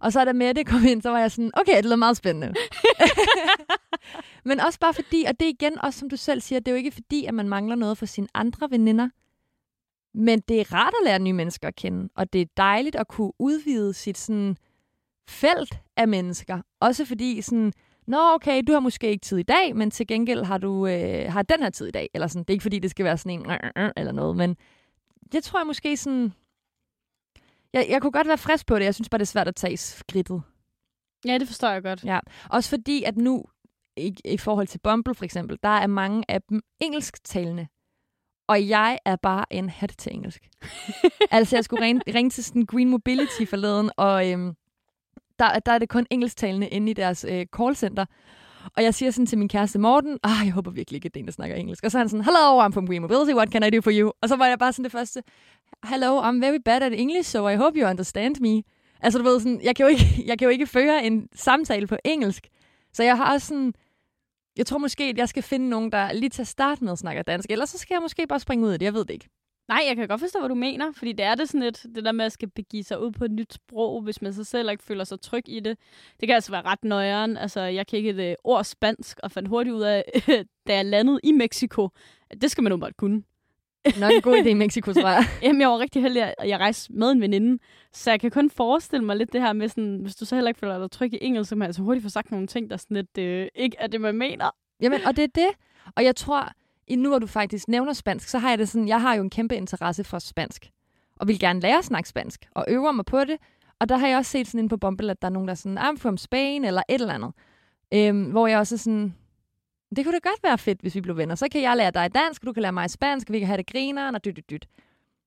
Speaker 2: Og så da Mette kom ind, så var jeg sådan, okay, det lyder meget spændende. Men også bare fordi, og det er igen også, som du selv siger, det er jo ikke fordi, at man mangler noget for sine andre veninder. Men det er rart at lære nye mennesker at kende, og det er dejligt at kunne udvide sit sådan, felt af mennesker. Også fordi sådan, Nå, okay, du har måske ikke tid i dag, men til gengæld har du øh, har den her tid i dag. Eller sådan, det er ikke fordi, det skal være sådan en øh, øh, eller noget, men det tror jeg måske sådan... Jeg, jeg kunne godt være frisk på det. Jeg synes bare, det er svært at tage skridtet.
Speaker 1: Ja, det forstår jeg godt.
Speaker 2: Ja. Også fordi, at nu, i, i forhold til Bumble for eksempel, der er mange af dem engelsktalende. Og jeg er bare en hat til engelsk. altså, jeg skulle ringe, ringe til sådan Green Mobility forleden, og øhm, der, der er det kun engelsktalende inde i deres øh, callcenter. Og jeg siger sådan til min kæreste Morten, ah, jeg håber virkelig ikke, at det er en, der snakker engelsk. Og så er han sådan, hello, I'm from Green Mobility, what can I do for you? Og så var jeg bare sådan det første, hello, I'm very bad at English, so I hope you understand me. Altså du ved sådan, jeg kan jo ikke, jeg kan jo ikke føre en samtale på engelsk. Så jeg har også sådan, jeg tror måske, at jeg skal finde nogen, der lige til at starte med snakker dansk. Ellers så skal jeg måske bare springe ud af det, jeg ved det ikke.
Speaker 1: Nej, jeg kan godt forstå, hvad du mener, fordi det er det sådan lidt, det der med at skal begive sig ud på et nyt sprog, hvis man så selv ikke føler sig tryg i det. Det kan altså være ret nøjeren. Altså, jeg kan ikke et øh, ord spansk, og fandt hurtigt ud af, da jeg landede i Mexico, det skal man jo bare kunne.
Speaker 2: Nok en god idé i Mexico, tror jeg.
Speaker 1: Jamen, jeg var rigtig heldig, at jeg rejste med en veninde, så jeg kan kun forestille mig lidt det her med sådan, hvis du så heller ikke føler dig tryg i engelsk, så kan man altså hurtigt få sagt nogle ting, der sådan lidt, øh, ikke er det, man mener.
Speaker 2: Jamen, og det er det. Og jeg tror, nu hvor du faktisk nævner spansk, så har jeg det sådan, jeg har jo en kæmpe interesse for spansk, og vil gerne lære at snakke spansk, og øver mig på det. Og der har jeg også set sådan ind på Bumble, at der er nogen, der er sådan, I'm from Spain, eller et eller andet. Øhm, hvor jeg også er sådan, det kunne da godt være fedt, hvis vi blev venner. Så kan jeg lære dig dansk, du kan lære mig spansk, vi kan have det griner, og dyt, dyt, dyt.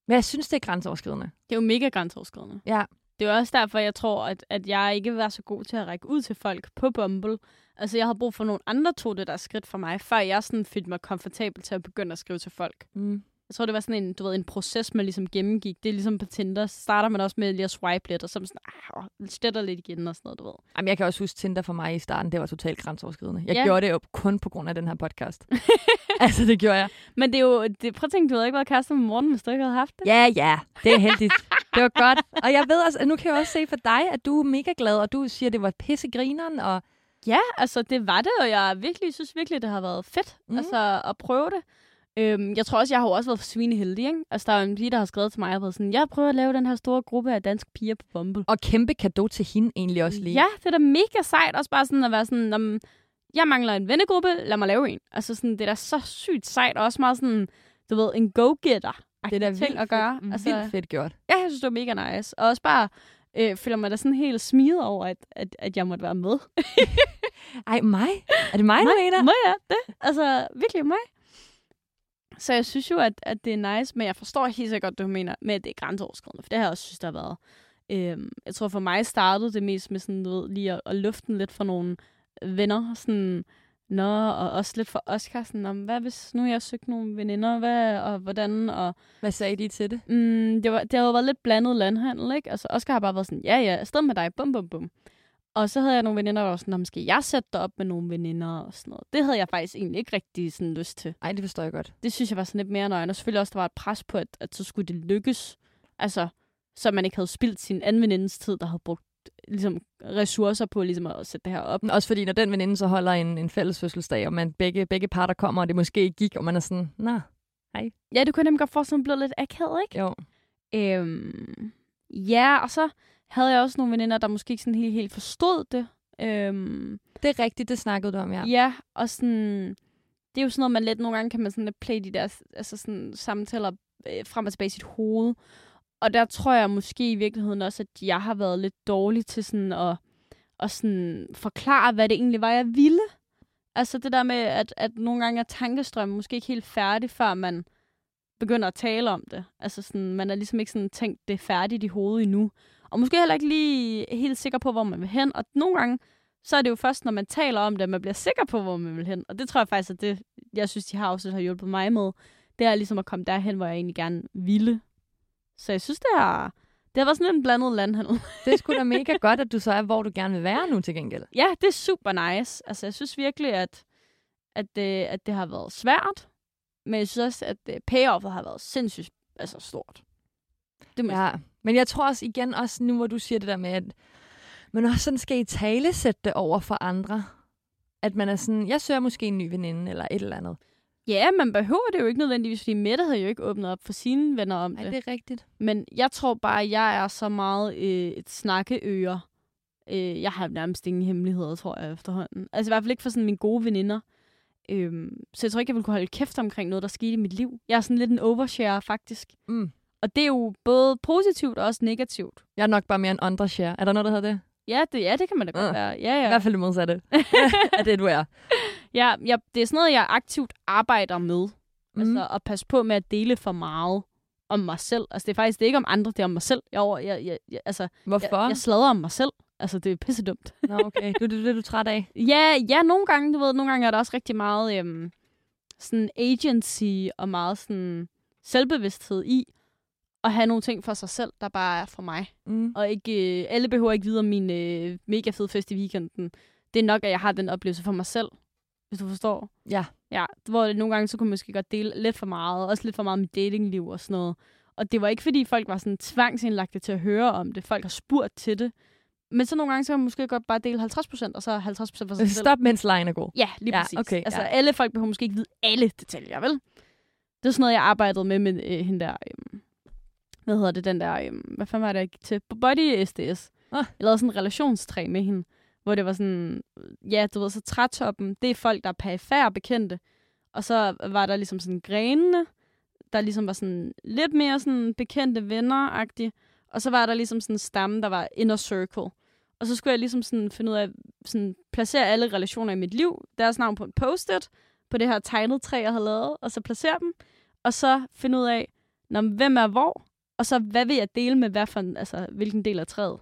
Speaker 2: Men jeg synes, det er grænseoverskridende.
Speaker 1: Det er jo mega grænseoverskridende.
Speaker 2: Ja.
Speaker 1: Det er også derfor, jeg tror, at, at jeg ikke var så god til at række ud til folk på Bumble. Altså, jeg havde brug for nogle andre tog det der skridt for mig, før jeg sådan følte mig komfortabel til at begynde at skrive til folk.
Speaker 2: Mm.
Speaker 1: Jeg tror, det var sådan en, du ved, en proces, man ligesom gennemgik. Det er ligesom på Tinder. Så starter man også med lige at swipe lidt, og så sådan, ah, stetter lidt igen og sådan noget, du ved.
Speaker 2: Jamen, jeg kan også huske Tinder for mig i starten, det var totalt grænseoverskridende. Jeg
Speaker 1: Ja.
Speaker 2: gjorde det jo kun på grund af den her podcast. altså, det gjorde jeg.
Speaker 1: Men det er jo, det, prøv at tænke, du havde ikke været kæreste med morgen, hvis du ikke havde haft det.
Speaker 2: Ja, ja, det er heldigt. det var godt. Og jeg ved også, at nu kan jeg også se for dig, at du er mega glad, og du siger, at det var pissegrineren, og
Speaker 1: Ja, altså det var det, og jeg virkelig synes virkelig, det har været fedt mm. altså, at prøve det. Øhm, jeg tror også, jeg har jo også været svineheldig, ikke? Altså, der er en pige, der har skrevet til mig og sådan, jeg prøver at lave den her store gruppe af danske piger på Bumble.
Speaker 2: og kæmpe kado til hende egentlig også lige.
Speaker 1: Ja, det er da mega sejt også bare sådan at være sådan, om jeg mangler en vennegruppe, lad mig lave en. Altså sådan, det er da så sygt sejt, og også meget sådan, du ved, en go-getter.
Speaker 2: det er da vildt
Speaker 1: at gøre.
Speaker 2: Fedt,
Speaker 1: Altså,
Speaker 2: vildt fedt gjort.
Speaker 1: Ja, jeg synes, det var mega nice. Og også bare øh, føler mig da sådan helt smidet over, at, at, at jeg måtte være med.
Speaker 2: Ej, mig? Er det mig, du mener?
Speaker 1: Må jeg det? Altså, virkelig mig. Så jeg synes jo, at, at det er nice, men jeg forstår helt sikkert godt, du mener med, at det er grænseoverskridende, for det har jeg også synes, der har været. Øhm, jeg tror for mig startede det mest med sådan, du ved, lige at, at lufte den lidt for nogle venner, sådan, Nå, og også lidt for Oscar, sådan, om, hvad hvis nu jeg har søgt nogle veninder, hvad, og hvordan, og
Speaker 2: Hvad sagde de til det?
Speaker 1: Mm, det, var, det har jo været lidt blandet landhandel, ikke? Altså, Oscar har bare været sådan, ja, ja, afsted med dig, bum, bum, bum. Og så havde jeg nogle veninder, der var sådan, "Nå, måske jeg sætte dig op med nogle veninder og sådan noget. Det havde jeg faktisk egentlig ikke rigtig sådan lyst til.
Speaker 2: Ej, det forstår jeg godt.
Speaker 1: Det synes jeg var sådan lidt mere nøgen. Og selvfølgelig også, der var et pres på, at, at så skulle det lykkes. Altså, så man ikke havde spildt sin anden venindes tid, der havde brugt ligesom, ressourcer på ligesom, at sætte det her op.
Speaker 2: Også fordi, når den veninde så holder en, en fælles fødselsdag, og man begge, begge parter kommer, og det måske ikke gik, og man er sådan, nå,
Speaker 1: Ja, det kunne nemlig godt forestille mig blev lidt akavet, ikke?
Speaker 2: jo.
Speaker 1: Øhm, ja, og så havde jeg også nogle veninder, der måske ikke sådan helt, helt forstod det. Øhm,
Speaker 2: Det er rigtigt, det snakkede du om, ja.
Speaker 1: ja. og sådan... Det er jo sådan noget, man let nogle gange kan man sådan lidt play de der altså sådan, samtaler øh, frem og tilbage i sit hoved. Og der tror jeg måske i virkeligheden også, at jeg har været lidt dårlig til sådan at, at sådan forklare, hvad det egentlig var, jeg ville. Altså det der med, at, at nogle gange er tankestrømmen måske ikke helt færdig, før man begynder at tale om det. Altså sådan, man er ligesom ikke sådan tænkt, det færdigt i hovedet endnu. Og måske heller ikke lige helt sikker på, hvor man vil hen. Og nogle gange, så er det jo først, når man taler om det, at man bliver sikker på, hvor man vil hen. Og det tror jeg faktisk, at det, jeg synes, de har også har hjulpet mig med. Det er ligesom at komme derhen, hvor jeg egentlig gerne ville. Så jeg synes, det har, det har været sådan en blandet landhandel.
Speaker 2: Det er sgu da mega godt, at du så er, hvor du gerne vil være nu til gengæld.
Speaker 1: ja, det er super nice. Altså, jeg synes virkelig, at, at, det, at det har været svært. Men jeg synes også, at øh, payoffet har været sindssygt altså, stort. Det må jeg
Speaker 2: Ja, men jeg tror også igen, også nu hvor du siger det der med, at man også sådan skal i tale sætte det over for andre. At man er sådan, jeg søger måske en ny veninde, eller et eller andet.
Speaker 1: Ja, man behøver det jo ikke nødvendigvis, fordi Mette havde jo ikke åbnet op for sine venner om
Speaker 2: Nej,
Speaker 1: det.
Speaker 2: det er rigtigt.
Speaker 1: Men jeg tror bare, at jeg er så meget øh, et snakkeøre. Øh, jeg har nærmest ingen hemmeligheder, tror jeg, efterhånden. Altså i hvert fald ikke for sådan mine gode veninder. Øhm, så jeg tror ikke, jeg ville kunne holde kæft omkring noget, der skete i mit liv. Jeg er sådan lidt en overshare, faktisk.
Speaker 2: Mm.
Speaker 1: Og det er jo både positivt og også negativt.
Speaker 2: Jeg er nok bare mere en undershare. Er der noget, der hedder det?
Speaker 1: Ja, det, ja, det kan man da godt
Speaker 2: Øh.
Speaker 1: være. Ja,
Speaker 2: Ja. I hvert fald det modsatte af det, du er.
Speaker 1: ja, ja. Det er sådan noget, jeg aktivt arbejder med.
Speaker 2: Mm.
Speaker 1: Altså at passe på med at dele for meget om mig selv. Altså det er faktisk det er ikke om andre, det er om mig selv. Jeg, over, jeg, jeg, jeg, altså,
Speaker 2: Hvorfor?
Speaker 1: jeg, jeg sladrer om mig selv. Altså det er pisse dumt.
Speaker 2: Nå, okay. Du, det, det er du træt af.
Speaker 1: Ja, ja, nogle gange, du ved, nogle gange er der også rigtig meget øhm, sådan agency og meget sådan selvbevidsthed i at have nogle ting for sig selv, der bare er for mig.
Speaker 2: Mm.
Speaker 1: Og ikke, øh, alle behøver ikke vide om min øh, mega fed fest i weekenden. Det er nok, at jeg har den oplevelse for mig selv, hvis du forstår.
Speaker 2: Ja.
Speaker 1: Ja, hvor det nogle gange, så kunne man måske godt dele lidt for meget, også lidt for meget med datingliv og sådan noget. Og det var ikke, fordi folk var sådan tvangsindlagte til at høre om det. Folk har spurgt til det. Men så nogle gange, så kan man måske godt bare dele 50%, og så 50% for sig selv.
Speaker 2: Stop, mens lejen er god.
Speaker 1: Ja, lige
Speaker 2: Ja,
Speaker 1: præcis.
Speaker 2: okay,
Speaker 1: altså,
Speaker 2: ja.
Speaker 1: alle folk behøver måske ikke vide alle detaljer, vel? Det er sådan noget, jeg arbejdede med med øh, hende der... Øh, hvad hedder det, den der... Øh, hvad fanden var det, jeg gik til? Body SDS.
Speaker 2: Ah.
Speaker 1: Jeg lavede sådan en relationstræ med hende, hvor det var sådan... Ja, du ved, så trætoppen, det er folk, der er perifære bekendte. Og så var der ligesom sådan grenene, der ligesom var sådan lidt mere sådan bekendte venner-agtige. Og så var der ligesom sådan en stamme, der var inner circle. Og så skulle jeg ligesom sådan finde ud af, sådan placere alle relationer i mit liv, deres navn på en post-it, på det her tegnet træ, jeg havde lavet, og så placere dem. Og så finde ud af, når, hvem er hvor, og så hvad vil jeg dele med, hvad for en, altså, hvilken del af træet.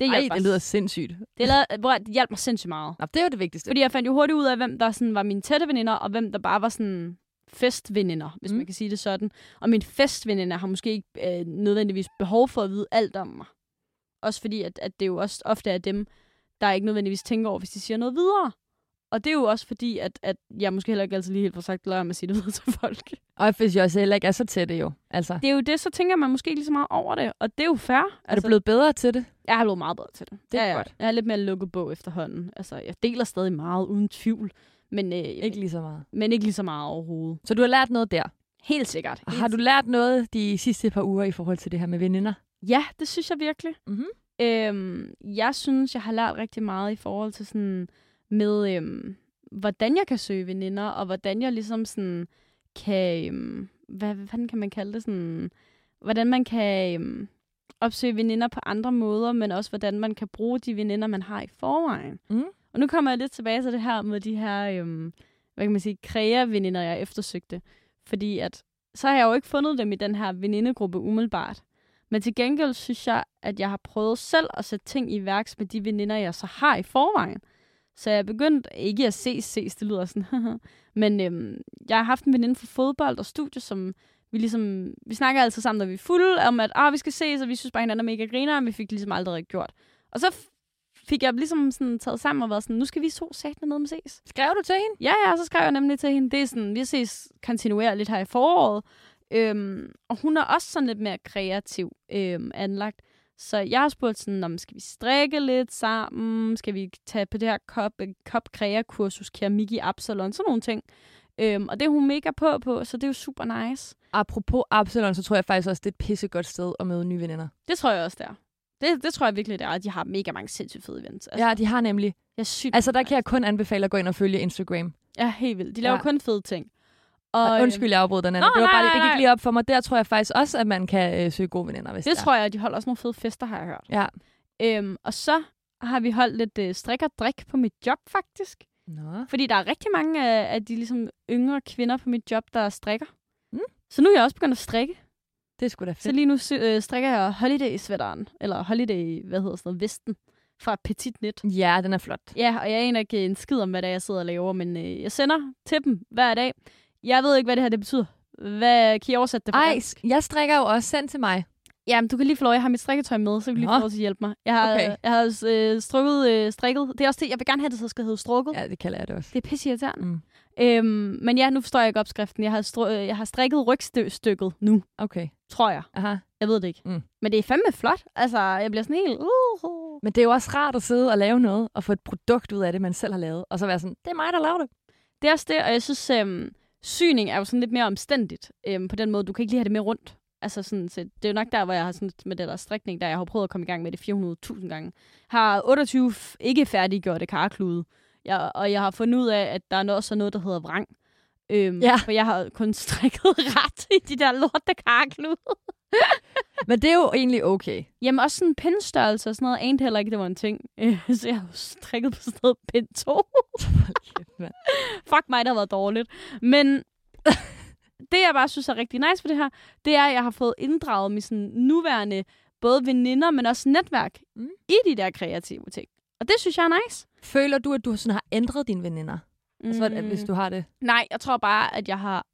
Speaker 1: Det
Speaker 2: Ej, det lyder sindssygt.
Speaker 1: det, lavede, bror, det hjalp mig sindssygt meget.
Speaker 2: Nå, det er jo det vigtigste.
Speaker 1: Fordi jeg fandt jo hurtigt ud af, hvem der sådan var mine tætte veninder, og hvem der bare var sådan festveninder, hvis
Speaker 2: mm.
Speaker 1: man kan sige det sådan. Og mine festveninder har måske ikke øh, nødvendigvis behov for at vide alt om mig. Også fordi, at, at det jo også ofte er dem, der ikke nødvendigvis tænker over, hvis de siger noget videre. Og det er jo også fordi, at, at jeg måske heller ikke altid lige helt får sagt, lad mig sige det videre til folk.
Speaker 2: Og hvis jeg også heller ikke er så tætte jo. Altså,
Speaker 1: Det er jo det, så tænker man måske ikke lige så meget over det. Og det er jo fair.
Speaker 2: er du blevet bedre til det?
Speaker 1: Jeg har blevet meget bedre til det.
Speaker 2: Det er
Speaker 1: ja, ja.
Speaker 2: godt.
Speaker 1: Jeg er lidt mere lukket bog efterhånden. Altså, jeg deler stadig meget, uden tvivl. Men, øh,
Speaker 2: Ikke lige så meget.
Speaker 1: men ikke lige så meget overhovedet.
Speaker 2: Så du har lært noget der.
Speaker 1: Helt sikkert.
Speaker 2: Og
Speaker 1: Helt
Speaker 2: har du lært noget de sidste par uger i forhold til det her med veninder?
Speaker 1: Ja, det synes jeg virkelig.
Speaker 2: Mhm.
Speaker 1: Øhm, jeg synes, jeg har lært rigtig meget i forhold til sådan med, øhm, hvordan jeg kan søge veninder, og hvordan jeg ligesom sådan kan, øhm, hvad, hvad fanden kan man kalde det, sådan, hvordan man kan øhm, opsøge veninder på andre måder, men også hvordan man kan bruge de veninder, man har i forvejen.
Speaker 2: Mm.
Speaker 1: Og nu kommer jeg lidt tilbage til det her med de her, øhm, hvad kan man sige, krea-veninder, jeg eftersøgte. Fordi at, så har jeg jo ikke fundet dem i den her venindegruppe umiddelbart. Men til gengæld synes jeg, at jeg har prøvet selv at sætte ting i værks med de veninder, jeg så har i forvejen. Så jeg er begyndt ikke at ses, ses, det lyder sådan, men øhm, jeg har haft en veninde for fodbold og studie, som vi ligesom, vi snakker altid sammen, når vi er fulde, om at ah, vi skal ses, og vi synes bare, hinanden er mega griner, og vi fik ligesom aldrig gjort. Og så fik jeg ligesom sådan taget sammen og været sådan, nu skal vi så sat ned med ses.
Speaker 2: Skrev du til hende?
Speaker 1: Ja, ja, så skrev jeg nemlig til hende, det er sådan, vi ses kontinuerligt her i foråret. Øhm, og hun er også sådan lidt mere kreativ øhm, anlagt. Så jeg har spurgt sådan, om skal vi strikke lidt sammen? Skal vi tage på det her kop, kop kursus keramik i Absalon? Sådan nogle ting. Øhm, og det er hun mega på på, så det er jo super nice.
Speaker 2: Apropos Absalon, så tror jeg faktisk også, det er et pissegodt sted at møde nye veninder.
Speaker 1: Det tror jeg også, det er. Det, det tror jeg virkelig, det er. De har mega mange sindssygt fede events. Altså,
Speaker 2: Ja, de har nemlig.
Speaker 1: jeg er sygt
Speaker 2: Altså, der kan jeg kun anbefale at gå ind og følge Instagram.
Speaker 1: Ja, helt vildt. De laver
Speaker 2: Ja.
Speaker 1: kun fede ting.
Speaker 2: Og, Undskyld, jeg afbrød den anden.
Speaker 1: Nå,
Speaker 2: Det, var bare,
Speaker 1: nej,
Speaker 2: lige- det
Speaker 1: nej,
Speaker 2: gik lige op for mig. Der tror jeg faktisk også, at man kan øh, søge gode veninder, hvis
Speaker 1: Det
Speaker 2: er.
Speaker 1: tror jeg, de holder også nogle fede fester, har jeg hørt.
Speaker 2: Ja.
Speaker 1: Øhm, og så har vi holdt lidt øh, strik og drik på mit job, faktisk.
Speaker 2: Nå.
Speaker 1: Fordi der er rigtig mange af, af de ligesom, yngre kvinder på mit job, der strikker.
Speaker 2: Mm.
Speaker 1: Så nu er jeg også begyndt at strikke.
Speaker 2: Det er sgu da
Speaker 1: Så
Speaker 2: fedt.
Speaker 1: lige nu øh, strikker jeg holiday-sweateren, eller holiday, hvad hedder sådan noget, vesten, fra Petit Knit.
Speaker 2: Ja, den er flot.
Speaker 1: Ja, og jeg aner ikke en skid om, hvad det er, jeg sidder og laver, men øh, jeg sender til dem hver dag. Jeg ved ikke, hvad det her det betyder. Hvad, kan I oversætte det for
Speaker 2: Ej,
Speaker 1: dansk?
Speaker 2: jeg strikker jo også sendt til mig.
Speaker 1: Jamen, du kan lige få lov. Jeg har mit strikketøj med, så kan du lige
Speaker 2: Nå.
Speaker 1: få lov til at hjælpe mig. Jeg har,
Speaker 2: Okay.
Speaker 1: jeg har øh, strukket, øh, strikket. Det er også det, jeg vil gerne have, det så skal hedde strukket. Ja.
Speaker 2: Det kalder jeg det også.
Speaker 1: Det er pisse.
Speaker 2: Mm.
Speaker 1: Øhm, men ja, nu forstår jeg ikke opskriften. Jeg har, stru- øh, jeg har strikket rygstykket nu,
Speaker 2: Okay.
Speaker 1: tror jeg.
Speaker 2: Aha.
Speaker 1: Jeg ved det ikke.
Speaker 2: Mm.
Speaker 1: Men det er fandme flot. Altså, jeg bliver sådan helt... Uh,
Speaker 2: Men det er jo også rart at sidde og lave noget, og få et produkt ud af det, man selv har lavet, og så være sådan, det er mig, der laver det.
Speaker 1: Det er også det, og jeg synes, øhm, syning er jo sådan lidt mere omstændigt. Øhm, på den måde, du kan ikke lige have det med rundt. Altså sådan, så det er jo nok der, hvor jeg har sådan med det der strikning, der jeg har prøvet at komme i gang med det 400.000 gange. Har 28 f- ikke færdiggjorte karklude. Jeg, og jeg har fundet ud af, at der er noget, også noget, der hedder vrang. Øhm,
Speaker 2: Ja.
Speaker 1: For jeg har kun strikket ret i de der lorte karklude.
Speaker 2: Men det er jo egentlig okay.
Speaker 1: Jamen også sådan pindstørrelse og sådan noget, anede heller ikke, det var en ting. Så jeg har jo strikket på sådan noget pind 2.
Speaker 2: Hold kæft, mand.
Speaker 1: Fuck mig, det har været dårligt. Men det, jeg bare synes er rigtig nice for det her, det er, at jeg har fået inddraget mit sådan nuværende både veninder, men også netværk
Speaker 2: Mm.
Speaker 1: i de der kreative ting. Og det synes jeg er nice.
Speaker 2: Føler du, at du sådan har ændret dine veninder? Mm. Altså, hvis du har det.
Speaker 1: Nej, jeg tror bare, at jeg har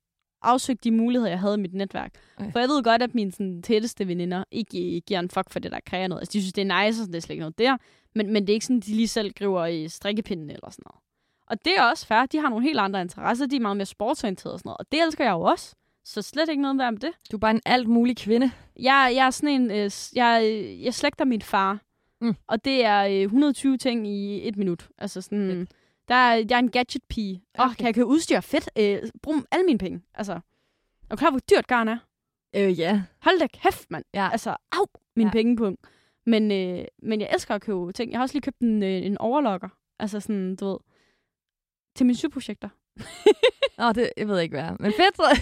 Speaker 1: afsøgt de muligheder, jeg havde i mit netværk.
Speaker 2: Okay.
Speaker 1: For jeg ved godt, at mine sådan, tætteste veninder ikke giver en fuck for det, der kræver noget. Altså, de synes, det er nice, og det er slet ikke noget der. Men, men det er ikke sådan, de lige selv griber i strikkepinden eller sådan noget. Og det er også fair. De har nogle helt andre interesser. De er meget mere sportsorienterede og sådan noget. Og det elsker jeg jo også. Så slet ikke noget værd med det.
Speaker 2: Du er bare en alt mulig kvinde.
Speaker 1: Jeg, jeg er sådan en... Øh, jeg, jeg slægter min far.
Speaker 2: Mm.
Speaker 1: Og det er øh, 120 ting i et minut. Altså sådan... Der er, jeg er en gadget-pige. Åh,
Speaker 2: Okay.
Speaker 1: kan jeg købe udstyr? Fedt. Øh, brug alle mine penge. Altså, Er du klar, hvor dyrt garn er?
Speaker 2: Øh, ja.
Speaker 1: Hold da kæft, mand.
Speaker 2: Ja.
Speaker 1: Altså, au, min
Speaker 2: Ja.
Speaker 1: pengepunkt. Men, øh, men jeg elsker at købe ting. Jeg har også lige købt en, øh, en overlocker. Altså sådan, du ved, til mine sygeprojekter.
Speaker 2: Nå, det jeg ved jeg ikke, hvad er. Men fedt.
Speaker 1: Det er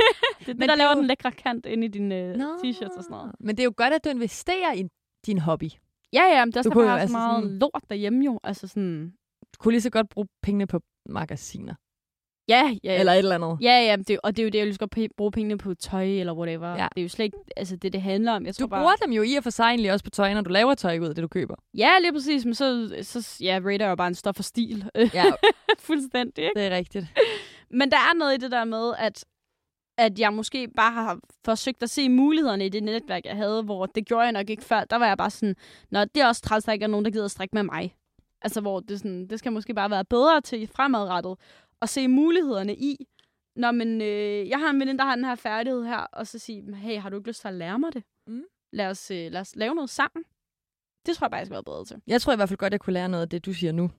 Speaker 1: det,
Speaker 2: Men
Speaker 1: der
Speaker 2: er
Speaker 1: laver
Speaker 2: jo-
Speaker 1: den lækre kant ind i dine øh, t-shirts og sådan noget.
Speaker 2: Men det er jo godt, at du investerer i din hobby.
Speaker 1: Ja, ja, men det er også
Speaker 2: Du
Speaker 1: derfor,
Speaker 2: kunne
Speaker 1: jeg
Speaker 2: jo
Speaker 1: har så
Speaker 2: altså
Speaker 1: meget
Speaker 2: sådan-
Speaker 1: lort derhjemme jo. Altså sådan,
Speaker 2: kunne lige så godt bruge pengene på magasiner.
Speaker 1: ja, ja.
Speaker 2: Eller et eller andet.
Speaker 1: Ja, ja, det, og det er jo det, jeg lige skal bruge pengene på tøj eller whatever.
Speaker 2: Ja.
Speaker 1: Det er jo slet ikke altså, det, det handler om. Jeg tror
Speaker 2: Du
Speaker 1: bare,
Speaker 2: bruger dem jo i og for sig egentlig også på tøj, når du laver tøj ud af det, du køber.
Speaker 1: Ja, lige præcis, men så, så ja, Raider er jo bare en stof for stil.
Speaker 2: Ja,
Speaker 1: Fuldstændig, ikke?
Speaker 2: det er rigtigt.
Speaker 1: Men der er noget i det der med, at, at jeg måske bare har forsøgt at se mulighederne i det netværk, jeg havde, hvor det gjorde jeg nok ikke før. Der var jeg bare sådan, Nå, det er også træls, der ikke er nogen, der gider at strikke med mig. Altså, hvor det, sådan, det skal måske bare være bedre til fremadrettet at se mulighederne i. Nå, men øh, jeg har en veninde, der har den her færdighed her, og så sige, hey, har du ikke lyst til at lære mig det?
Speaker 2: Mm.
Speaker 1: Lad, os, øh, lad os lave noget sammen. Det tror jeg bare, jeg skal være bedre til.
Speaker 2: Jeg tror i hvert fald godt, jeg kunne lære noget af det, du siger nu.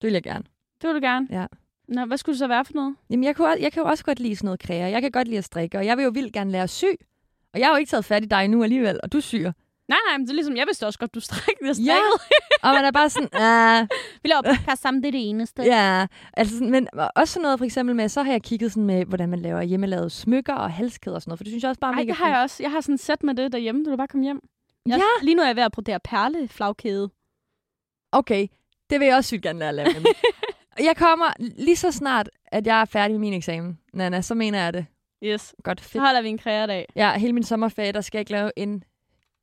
Speaker 2: Det vil jeg gerne.
Speaker 1: Det vil du gerne.
Speaker 2: Ja.
Speaker 1: Nå, hvad skulle det så være for noget?
Speaker 2: Jamen, jeg, kunne, jeg kan jo også godt lide sådan noget kræer. Jeg kan godt lide at strikke, og jeg vil jo vildt gerne lære at sy. Og jeg har jo ikke taget fat i dig nu alligevel, og du syr.
Speaker 1: Nej, nej, men det er ligesom, jeg vidste også godt, du strikkede. Jeg
Speaker 2: Ja.
Speaker 1: strikkede.
Speaker 2: Og man er bare sådan, ah,
Speaker 1: Vi laver podcast sammen, det er det eneste.
Speaker 2: ja. Altså, sådan, men også sådan noget for eksempel med, så har jeg kigget sådan med, hvordan man laver hjemmelavede smykker og halskæder og sådan noget, for det synes jeg også bare
Speaker 1: Ej,
Speaker 2: mega
Speaker 1: det har jeg også. Jeg har sådan et sæt med det derhjemme. Du kan bare komme hjem. Jeg,
Speaker 2: Ja.
Speaker 1: Lige nu er jeg ved at brodere perleflagkæde.
Speaker 2: Okay, det vil jeg også sygt gerne lære at lave. Og jeg kommer lige så snart, at jeg er færdig med min eksamen, Nana, så mener jeg det.
Speaker 1: Yes.
Speaker 2: Godt
Speaker 1: Så
Speaker 2: fedt.
Speaker 1: holder vi en kreadag.
Speaker 2: Ja, hele min sommerferie, der skal jeg ikke lave en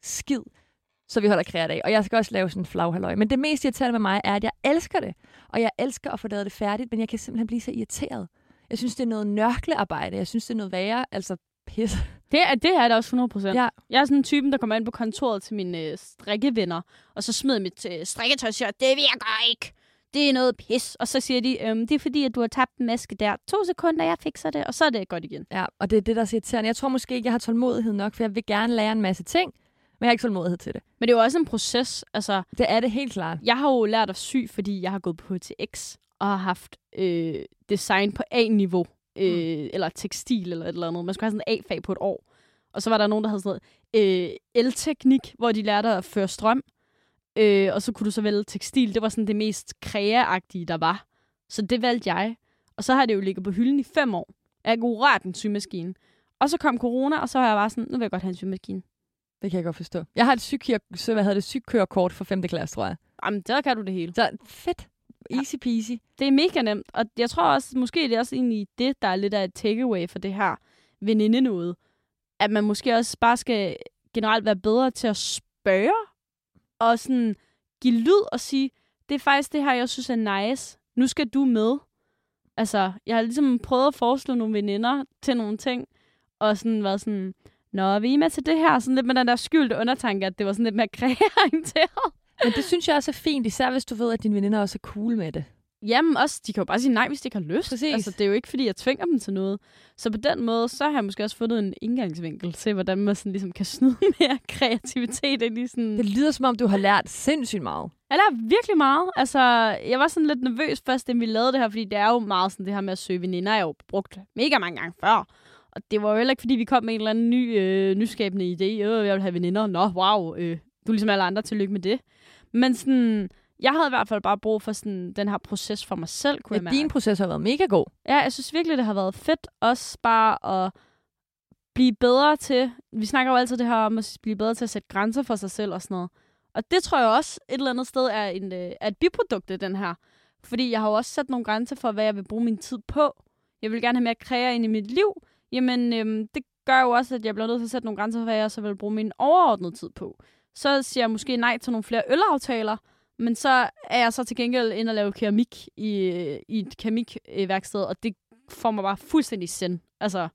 Speaker 2: skid, så vi holder kreadag. Og jeg skal også lave sådan en flaghalløj. Men det mest irriterende med mig er, at jeg elsker det. Og jeg elsker at få lavet det færdigt, men jeg kan simpelthen blive så irriteret. Jeg synes, det er noget nørklearbejde. Jeg synes, det er noget værre. Altså, pis.
Speaker 1: Det er, det er det også 100%.
Speaker 2: Ja.
Speaker 1: Jeg er sådan en typen, der kommer ind på kontoret til mine øh, strikkevenner, og så smider mit øh, strikketøj-shirt. Det virker ikke. Det er noget pis. Og så siger de, øhm, det er fordi, at du har tabt en maske der. To sekunder, jeg fikser det, og så er det godt igen.
Speaker 2: Ja, og det er det, der er irriterende. Jeg tror måske ikke, jeg har tålmodighed nok, for jeg vil gerne lære en masse ting, jeg har ikke tålmodighed til det.
Speaker 1: Men det er jo også en proces. Altså,
Speaker 2: Det er det helt klart.
Speaker 1: Jeg har jo lært at sy, fordi jeg har gået på HTX og har haft øh, design på A-niveau. Øh, mm. Eller tekstil eller et eller andet. Man skulle have sådan en A-fag på et år. Og så var der nogen, der havde sådan noget øh, el-teknik, hvor de lærte at føre strøm. Øh, og så kunne du så vælge tekstil. Det var sådan det mest kreaagtige, der var. Så det valgte jeg. Og så har det jo ligget på hylden i fem år. Jeg kunne rørt en symaskine. Og så kom corona, og så var jeg bare sådan, nu vil jeg godt have en symaskine.
Speaker 2: Det kan jeg godt forstå. Jeg har et syg, så hvad hedder det, sygkørekort for 5. klasse, tror jeg.
Speaker 1: Jamen, der kan du det hele.
Speaker 2: Så fedt. Easy peasy.
Speaker 1: Det er mega nemt, og jeg tror også, måske det er også egentlig det, der er lidt af et takeaway for det her veninde noget. At man måske også bare skal generelt være bedre til at spørge, og sådan give lyd og sige, det er faktisk det her, jeg synes er nice. Nu skal du med. Altså, jeg har ligesom prøvet at foreslå nogle veninder til nogle ting, og sådan været sådan, Nå, vi er med til det her? Sådan lidt med den der skyldte undertanke, at det var sådan lidt mere kreaorienteret.
Speaker 2: Men det synes jeg også er fint, især hvis du ved, at dine veninder også er cool med det.
Speaker 1: Jamen også, de kan jo bare sige nej, hvis de ikke har lyst.
Speaker 2: Præcis.
Speaker 1: Altså, det er jo ikke, fordi jeg tvinger dem til noget. Så på den måde, så har jeg måske også fundet en indgangsvinkel til, hvordan man sådan ligesom kan snyde mere kreativitet ind i sådan...
Speaker 2: Det lyder som om, du har lært sindssygt meget.
Speaker 1: Jeg lærer virkelig meget. Altså, jeg var sådan lidt nervøs først, da vi lavede det her, fordi det er jo meget sådan, det her med at søge veninder, er jo brugt mega mange gange før. Og det var jo heller ikke, fordi vi kom med en eller anden ny, øh, nyskabende idé. Øh, jeg vil have veninder. Nå, wow. Øh, du er ligesom alle andre, tillykke med det. Men sådan, jeg havde i hvert fald bare brug for sådan, den her proces for mig selv, kunne
Speaker 2: Ja,
Speaker 1: jeg mærke.
Speaker 2: din proces har været mega god.
Speaker 1: Ja, jeg synes virkelig, det har været fedt også bare at blive bedre til... Vi snakker jo altid det her om at blive bedre til at sætte grænser for sig selv og sådan noget. Og det tror jeg også et eller andet sted er, en, øh, er et biprodukt af den her. Fordi jeg har jo også sat nogle grænser for, hvad jeg vil bruge min tid på. Jeg vil gerne have mere kræer ind i mit liv. Jamen, øhm, det gør jo også, at jeg bliver nødt til at sætte nogle grænser for, hvad jeg så vil bruge min overordnede tid på. Så siger jeg måske nej til nogle flere ølaftaler, men så er jeg så til gengæld inde og lave keramik i, i et keramikværksted, og det får mig bare fuldstændig send. Altså,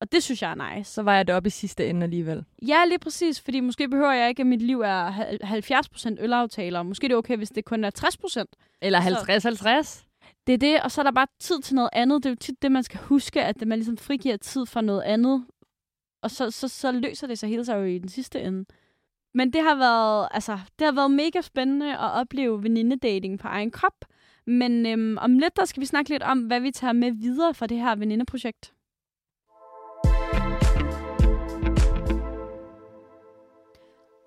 Speaker 1: og det synes jeg er nice.
Speaker 2: Så var jeg deroppe i sidste ende alligevel.
Speaker 1: Ja, lige præcis, fordi måske behøver jeg ikke, at mit liv er hal- 70% ølaftaler. Måske er det okay, hvis det kun er 60%.
Speaker 2: Eller 50-50
Speaker 1: det er det, og så er der bare tid til noget andet. Det er jo tit det, man skal huske, at man ligesom frigiver tid for noget andet. Og så, så, så løser det sig hele sig jo i den sidste ende. Men det har været, altså, det har været mega spændende at opleve venindedating på egen krop. Men øhm, om lidt, der skal vi snakke lidt om, hvad vi tager med videre fra det her venindeprojekt.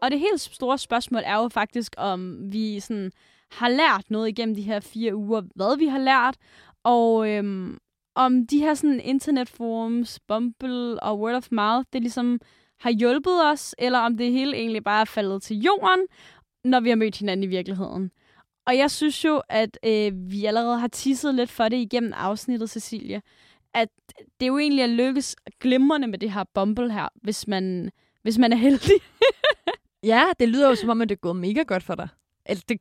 Speaker 1: Og det helt store spørgsmål er jo faktisk, om vi sådan har lært noget igennem de her fire uger, hvad vi har lært, og øhm, om de her sådan internetforums, Bumble og Word of Mouth, det ligesom har hjulpet os, eller om det hele egentlig bare er faldet til jorden, når vi har mødt hinanden i virkeligheden. Og jeg synes jo, at øh, vi allerede har tisset lidt for det igennem afsnittet, Cecilie, at det jo egentlig er lykkes glimrende med det her Bumble her, hvis man, hvis man er heldig.
Speaker 2: ja, det lyder jo som om, at det er gået mega godt for dig. Eller det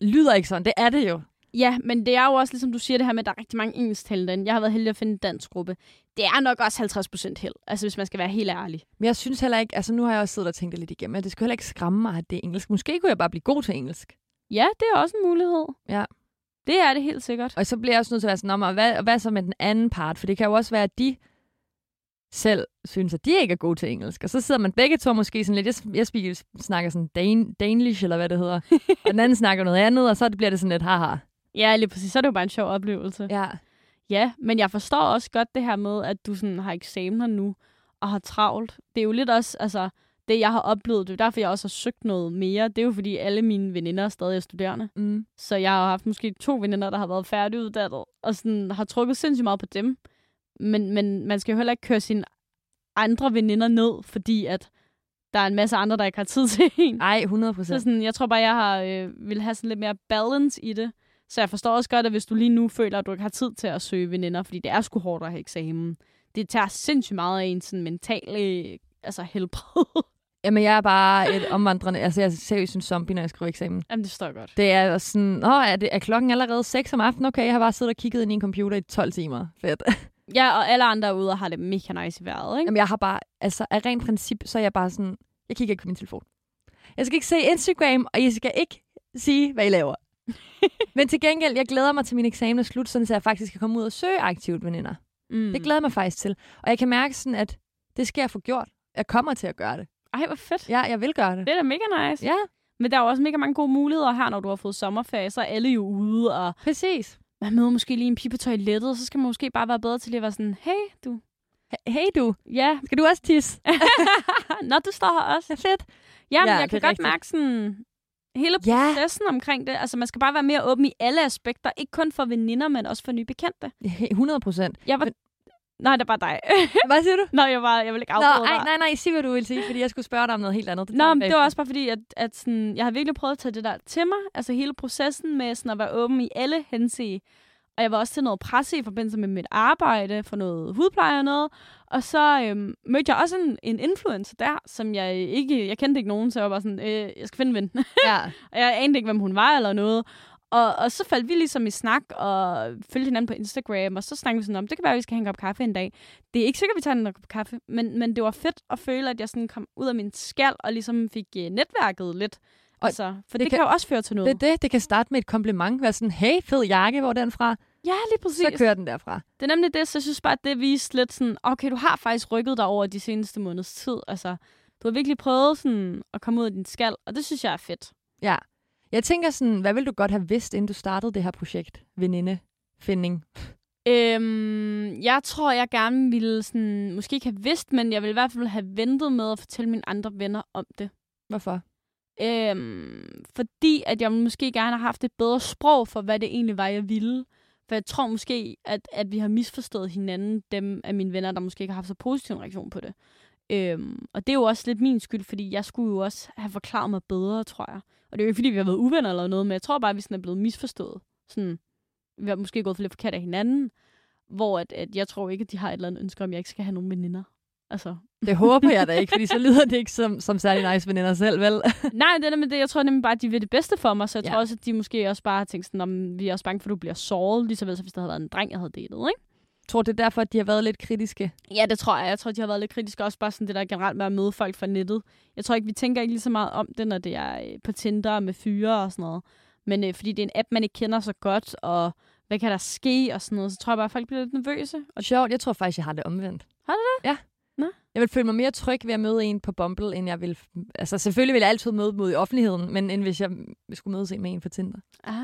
Speaker 2: lyder ikke sådan, det er det jo.
Speaker 1: Ja, men det er jo også, ligesom du siger det her med, at der er rigtig mange engelsktalende. Jeg har været heldig at finde en dansk gruppe. Det er nok også 50 procent held, altså hvis man skal være helt ærlig.
Speaker 2: Men jeg synes heller ikke, altså nu har jeg også siddet og tænkt det lidt igennem, at det skulle heller ikke skræmme mig, at det er engelsk. Måske kunne jeg bare blive god til engelsk.
Speaker 1: Ja, det er også en mulighed.
Speaker 2: Ja.
Speaker 1: Det er det helt sikkert.
Speaker 2: Og så bliver jeg også nødt til at være sådan om, og hvad, hvad så med den anden part? For det kan jo også være, at de selv synes, at de ikke er gode til engelsk. Og så sidder man begge to måske sådan lidt, jeg, jeg snakker sådan Dan, Danish, eller hvad det hedder, og den anden snakker noget andet, og så bliver det sådan lidt haha.
Speaker 1: Ja, lige præcis. Så er det jo bare en sjov oplevelse.
Speaker 2: Ja.
Speaker 1: Ja, men jeg forstår også godt det her med, at du sådan har eksamener nu og har travlt. Det er jo lidt også, altså, det jeg har oplevet, det er derfor, jeg også har søgt noget mere. Det er jo fordi, alle mine veninder er stadig studerende.
Speaker 2: Mm.
Speaker 1: Så jeg har haft måske to veninder, der har været færdiguddannet, og sådan har trukket sindssygt meget på dem. Men, men man skal jo heller ikke køre sine andre veninder ned, fordi at der er en masse andre, der ikke har tid til en.
Speaker 2: Nej, 100 procent.
Speaker 1: Så sådan, jeg tror bare, jeg har, øh, vil have sådan lidt mere balance i det. Så jeg forstår også godt, at hvis du lige nu føler, at du ikke har tid til at søge veninder, fordi det er sgu hårdt at have eksamen. Det tager sindssygt meget af en sådan mentale altså helbred.
Speaker 2: Jamen, jeg er bare et omvandrende... Altså, jeg er seriøst en zombie, når jeg skriver eksamen.
Speaker 1: Jamen, det står godt.
Speaker 2: Det er sådan... Åh, er, det, er klokken allerede 6 om aftenen? Okay, jeg har bare siddet og kigget ind i en computer i 12 timer. Fedt.
Speaker 1: Ja, og alle andre ude har det mega nice i vejret, ikke?
Speaker 2: Jamen, jeg har bare... Altså, af rent princip, så er jeg bare sådan... Jeg kigger ikke på min telefon. Jeg skal ikke se Instagram, og jeg skal ikke sige, hvad I laver. Men til gengæld, jeg glæder mig til min eksamen er slut, sådan, så jeg faktisk kan komme ud og søge aktivt veninder.
Speaker 1: Mm.
Speaker 2: Det glæder mig faktisk til. Og jeg kan mærke sådan, at det skal jeg få gjort. Jeg kommer til at gøre det.
Speaker 1: Ej, hvor fedt.
Speaker 2: Ja, jeg vil gøre det.
Speaker 1: Det er da mega nice.
Speaker 2: Ja.
Speaker 1: Men der er jo også mega mange gode muligheder her, når du har fået sommerferie. Så er alle jo ude, og
Speaker 2: Præcis.
Speaker 1: Man møder måske lige en pige på toilettet, og så skal man måske bare være bedre til at være sådan, hey du.
Speaker 2: Hey du,
Speaker 1: Ja,
Speaker 2: skal du også tisse?
Speaker 1: Nå, du står her også.
Speaker 2: Fedt.
Speaker 1: Jamen,
Speaker 2: Ja,
Speaker 1: ja, jeg kan godt
Speaker 2: rigtigt.
Speaker 1: mærke sådan hele
Speaker 2: Ja.
Speaker 1: processen omkring det. Altså, man skal bare være mere åben i alle aspekter. Ikke kun for veninder, men også for nye bekendte.
Speaker 2: 100 procent.
Speaker 1: Jeg var... Nej, det er bare dig.
Speaker 2: Hvad siger du?
Speaker 1: Nå, jeg, var, jeg vil ikke
Speaker 2: Nå,
Speaker 1: afbryde dig.
Speaker 2: nej, nej, sig hvad du vil sige, fordi jeg skulle spørge dig om noget helt andet.
Speaker 1: Nå,
Speaker 2: tager
Speaker 1: men det var også bare fordi, at, at sådan, jeg har virkelig prøvet at tage det der til mig. Altså hele processen med sådan at være åben i alle hense. Og jeg var også til noget presse i forbindelse med mit arbejde for noget hudpleje og noget. Og så øhm, mødte jeg også en, en influencer der, som jeg ikke... Jeg kendte ikke nogen, så jeg var bare sådan, øh, jeg skal finde en ven.
Speaker 2: Ja.
Speaker 1: Og jeg anede ikke, hvem hun var eller noget. Og, og så faldt vi ligesom i snak og følte hinanden på Instagram, og så snakkede vi sådan om, det kan være, at vi skal have en kop kaffe en dag. Det er ikke sikkert, at vi tager en kop kaffe, men, men det var fedt at føle, at jeg sådan kom ud af min skal og ligesom fik uh, netværket lidt.
Speaker 2: Og
Speaker 1: altså, for det,
Speaker 2: det
Speaker 1: det
Speaker 2: kan-
Speaker 1: kan jo også føre til noget.
Speaker 2: Det er det. Det kan starte med et kompliment. Være sådan, hey, fed jakke, hvor er den fra?
Speaker 1: Ja, lige præcis.
Speaker 2: Så kører den derfra.
Speaker 1: Det er nemlig det, så jeg synes bare, at det viste lidt sådan, okay, du har faktisk rykket dig over de seneste måneders tid. Altså, du har virkelig prøvet sådan at komme ud af din skal, og det synes jeg er fedt.
Speaker 2: Ja. Jeg tænker sådan, hvad vil du godt have vidst, inden du startede det her projekt? Venindefinding.
Speaker 1: Øhm, jeg tror, jeg gerne ville sådan, måske ikke have vidst, men jeg ville i hvert fald have ventet med at fortælle mine andre venner om det.
Speaker 2: Hvorfor?
Speaker 1: Øhm, fordi at jeg måske gerne har haft et bedre sprog for, hvad det egentlig var, jeg ville. For jeg tror måske, at, at vi har misforstået hinanden, dem af mine venner, der måske ikke har haft så positiv en reaktion på det. Øhm, og det er jo også lidt min skyld, fordi jeg skulle jo også have forklaret mig bedre, tror jeg. Og det er jo ikke, fordi vi har været uvenner eller noget, men jeg tror bare, at vi sådan er blevet misforstået. Sådan, vi har måske gået for lidt forkert af hinanden, hvor at, at jeg tror ikke, at de har et eller andet ønske om, at jeg ikke skal have nogen veninder. Altså,
Speaker 2: Det håber jeg da ikke, fordi så lyder det ikke som, som særlig nice veninder selv, vel?
Speaker 1: Nej, det er nemlig det. Jeg tror nemlig bare, at de vil det bedste for mig, så jeg
Speaker 2: ja.
Speaker 1: tror også, at de måske også bare har tænkt sådan, om vi er også bange for, at du bliver såret, lige så vel, som hvis der havde været en dreng, jeg havde datet, ikke?
Speaker 2: Tror, det er derfor, at de har været lidt kritiske.
Speaker 1: Ja, det tror jeg. Jeg tror, de har været lidt kritiske også bare sådan det der generelt med at møde folk fra nettet. Jeg tror ikke, vi tænker ikke lige så meget om det, når det er øh, på Tinder med fyre og sådan noget. Men øh, fordi det er en app, man ikke kender så godt, og hvad kan der ske og sådan noget, så tror jeg bare, at folk bliver lidt nervøse.
Speaker 2: Og sjovt, jeg tror faktisk, jeg har det omvendt.
Speaker 1: Har du
Speaker 2: det? Ja.
Speaker 1: Nå.
Speaker 2: Jeg vil føle mig mere tryg ved at møde en på Bumble, end jeg vil... Altså, selvfølgelig vil jeg altid møde mod i offentligheden, men end hvis jeg skulle mødes en med en på Tinder.
Speaker 1: Ah,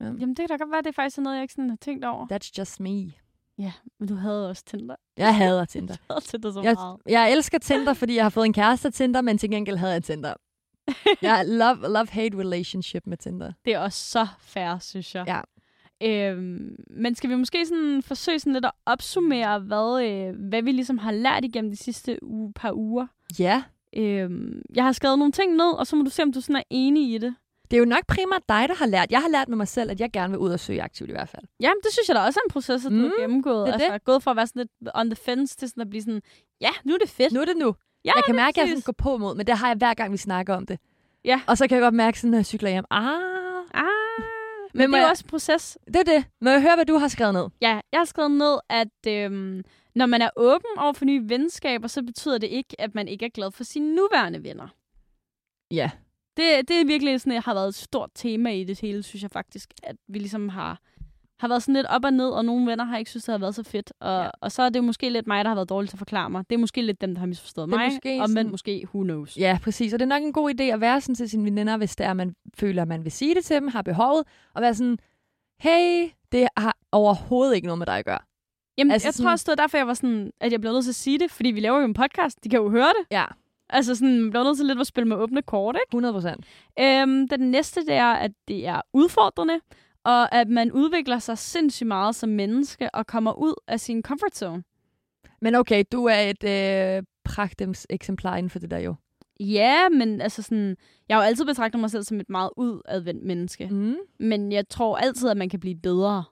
Speaker 2: Ja.
Speaker 1: jamen det kan da godt være, det er faktisk noget, jeg ikke sådan har tænkt over.
Speaker 2: That's just me.
Speaker 1: Ja, men du havde også Tinder.
Speaker 2: Jeg hader Tinder.
Speaker 1: Jeg havde Tinder så
Speaker 2: Jeg,
Speaker 1: meget.
Speaker 2: jeg elsker Tinder, fordi jeg har fået en kæreste af Tinder, men til gengæld havde jeg Tinder. ja, love, love-hate relationship med Tinder.
Speaker 1: Det er også så fair, synes jeg.
Speaker 2: Ja.
Speaker 1: Øhm, men skal vi måske sådan forsøge sådan lidt at opsummere, hvad, øh, hvad vi ligesom har lært igennem de sidste uge, par uger?
Speaker 2: Ja.
Speaker 1: Øhm, jeg har skrevet nogle ting ned, og så må du se, om du sådan er enig i det.
Speaker 2: Det er jo nok primært dig, der har lært. Jeg har lært med mig selv, at jeg gerne vil ud og søge aktivt i hvert fald.
Speaker 1: Jamen, det synes jeg da også er en proces, at du
Speaker 2: Mm,
Speaker 1: har gennemgået.
Speaker 2: det er
Speaker 1: altså, gået fra at være sådan lidt on the fence til sådan at blive sådan, ja, nu er det fedt.
Speaker 2: Nu er det nu.
Speaker 1: ja,
Speaker 2: jeg kan
Speaker 1: det
Speaker 2: mærke, at jeg sådan går på mod, men det har jeg hver gang, vi snakker om det.
Speaker 1: Ja.
Speaker 2: Og så kan jeg godt mærke, sådan, når jeg cykler hjem, ah,
Speaker 1: Ah, men,
Speaker 2: Men
Speaker 1: det er jo
Speaker 2: jeg-
Speaker 1: også en proces.
Speaker 2: det er det. Må jeg høre, hvad du har skrevet ned?
Speaker 1: Ja, jeg har skrevet ned, at øhm, når man er åben over for nye venskaber, så betyder det ikke, at man ikke er glad for sine nuværende venner.
Speaker 2: Ja.
Speaker 1: Det, det er virkelig sådan, har været et stort tema i det hele, synes jeg faktisk, at vi ligesom har, har været sådan lidt op og ned, og nogle venner har ikke synes, det har været så fedt. Og,
Speaker 2: Ja.
Speaker 1: og så er det måske lidt mig, der har været dårlig til at forklare mig. Det er måske lidt dem, der har misforstået mig,
Speaker 2: måske
Speaker 1: og men
Speaker 2: sådan-
Speaker 1: måske, who knows.
Speaker 2: Ja, præcis. Og det er nok en god idé at være sådan til sine veninder, hvis det er, man føler, at man vil sige det til dem, har behovet, og være sådan, hey, det har overhovedet ikke noget med dig at gøre.
Speaker 1: Jamen,
Speaker 2: altså
Speaker 1: jeg
Speaker 2: sådan-
Speaker 1: tror også, det var derfor, jeg var sådan, at jeg blev nødt til at sige det, fordi vi laver jo en podcast, de kan jo høre det.
Speaker 2: Ja,
Speaker 1: Altså sådan, man bliver nødt til lidt at spille med åbne kort, ikke?
Speaker 2: 100 procent.
Speaker 1: Øhm, den næste, det er, at det er udfordrende, og at man udvikler sig sindssygt meget som menneske og kommer ud af sin comfort zone.
Speaker 2: Men okay, du er et øh, pragtems eksemplar inden for det der jo.
Speaker 1: Ja, men altså sådan, jeg har jo altid betragtet mig selv som et meget udadvendt menneske. Mm. Men jeg tror altid, at man kan blive bedre.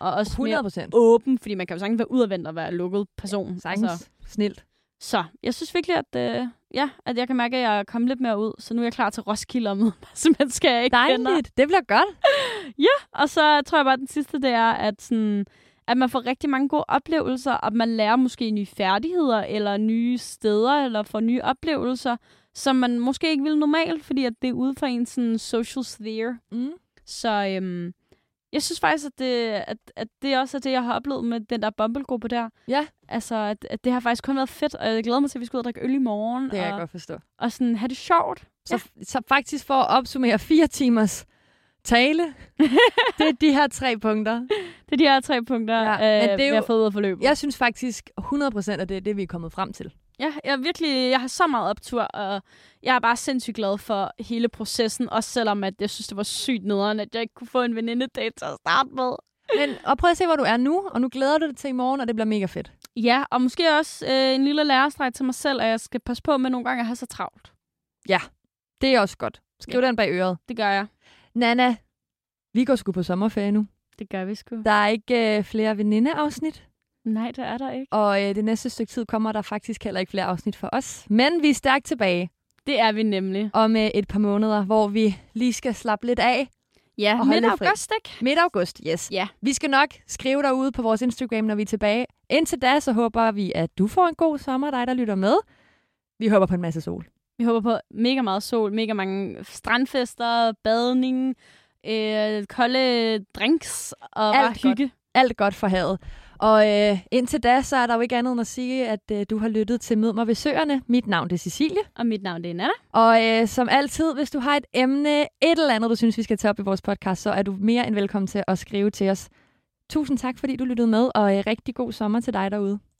Speaker 1: Og også
Speaker 2: 100
Speaker 1: mere
Speaker 2: procent.
Speaker 1: åben, fordi man kan jo sagtens være udadvendt og være lukket person.
Speaker 2: Sagtens.
Speaker 1: Altså,
Speaker 2: Snilt.
Speaker 1: Så jeg synes virkelig, at, øh, ja, at jeg kan mærke, at jeg er kommet lidt mere ud. Så nu er jeg klar til Roskilde en masse mennesker, jeg ikke kender.
Speaker 2: Dejligt. Det bliver godt.
Speaker 1: Og så tror jeg bare, at den sidste, det er, at, sådan, at man får rigtig mange gode oplevelser, og man lærer måske nye færdigheder, eller nye steder, eller får nye oplevelser, som man måske ikke ville normalt, fordi at det er ude for en sådan social sphere.
Speaker 2: Mm.
Speaker 1: Så øhm, jeg synes faktisk, at det, at, at det også er det, jeg har oplevet med den der Bumble-gruppe der.
Speaker 2: Ja,
Speaker 1: Altså, at, at det har faktisk kun været fedt, og jeg glæder mig til, at vi skal ud og drikke øl i morgen.
Speaker 2: det kan
Speaker 1: og,
Speaker 2: jeg godt forstå.
Speaker 1: og sådan have det sjovt.
Speaker 2: Så, så faktisk for at opsummere fire timers tale, det er de her tre punkter.
Speaker 1: Det er de her tre punkter,
Speaker 2: Ja,
Speaker 1: ja, øh,
Speaker 2: det er
Speaker 1: vi har
Speaker 2: jo-
Speaker 1: fået ud af forløbet.
Speaker 2: Jeg synes faktisk 100% at det er det, vi er kommet frem til.
Speaker 1: Ja, jeg er virkelig, jeg har så meget optur, og jeg er bare sindssygt glad for hele processen, også selvom at jeg synes, det var sygt nederen, at jeg ikke kunne få en venindedate til at starte med.
Speaker 2: Men, og prøv at se, hvor du er nu, og nu glæder du dig til i morgen, og det bliver mega fedt.
Speaker 1: Ja, og måske også øh, en lille lærestreg til mig selv, at jeg skal passe på med nogle gange at have så travlt.
Speaker 2: Det er også godt. Skriv ja. den bag øret.
Speaker 1: Det gør jeg.
Speaker 2: Nana, vi går sgu på sommerferie nu.
Speaker 1: Det gør vi sgu.
Speaker 2: Der er ikke øh, flere venindeafsnit,
Speaker 1: Nej, det er der ikke.
Speaker 2: og øh, det næste stykke tid kommer der faktisk heller ikke flere afsnit for os. Men vi er stærkt tilbage
Speaker 1: Det er vi nemlig.
Speaker 2: om øh, et par måneder, hvor vi lige skal slappe lidt af.
Speaker 1: Ja, midt august, ikke?
Speaker 2: Midt august, yes.
Speaker 1: Ja.
Speaker 2: Vi skal nok skrive derude på vores Instagram, når vi er tilbage. Indtil da, så håber vi, at du får en god sommer, dig der lytter med. Vi håber på en masse sol.
Speaker 1: Vi håber på mega meget sol, mega mange strandfester, badning, øh, kolde drinks og
Speaker 2: Alt
Speaker 1: bare hygge.
Speaker 2: Alt godt for havet. Og øh, indtil da, så er der jo ikke andet end at sige, at øh, du har lyttet til Mød mig ved Søerne. Mit navn det er Cecilie.
Speaker 1: Og mit navn det er Nana.
Speaker 2: Og øh, som altid, hvis du har et emne, et eller andet, du synes, vi skal tage op i vores podcast, så er du mere end velkommen til at skrive til os. Tusind tak, fordi du lyttede med, og øh, rigtig god sommer til dig derude.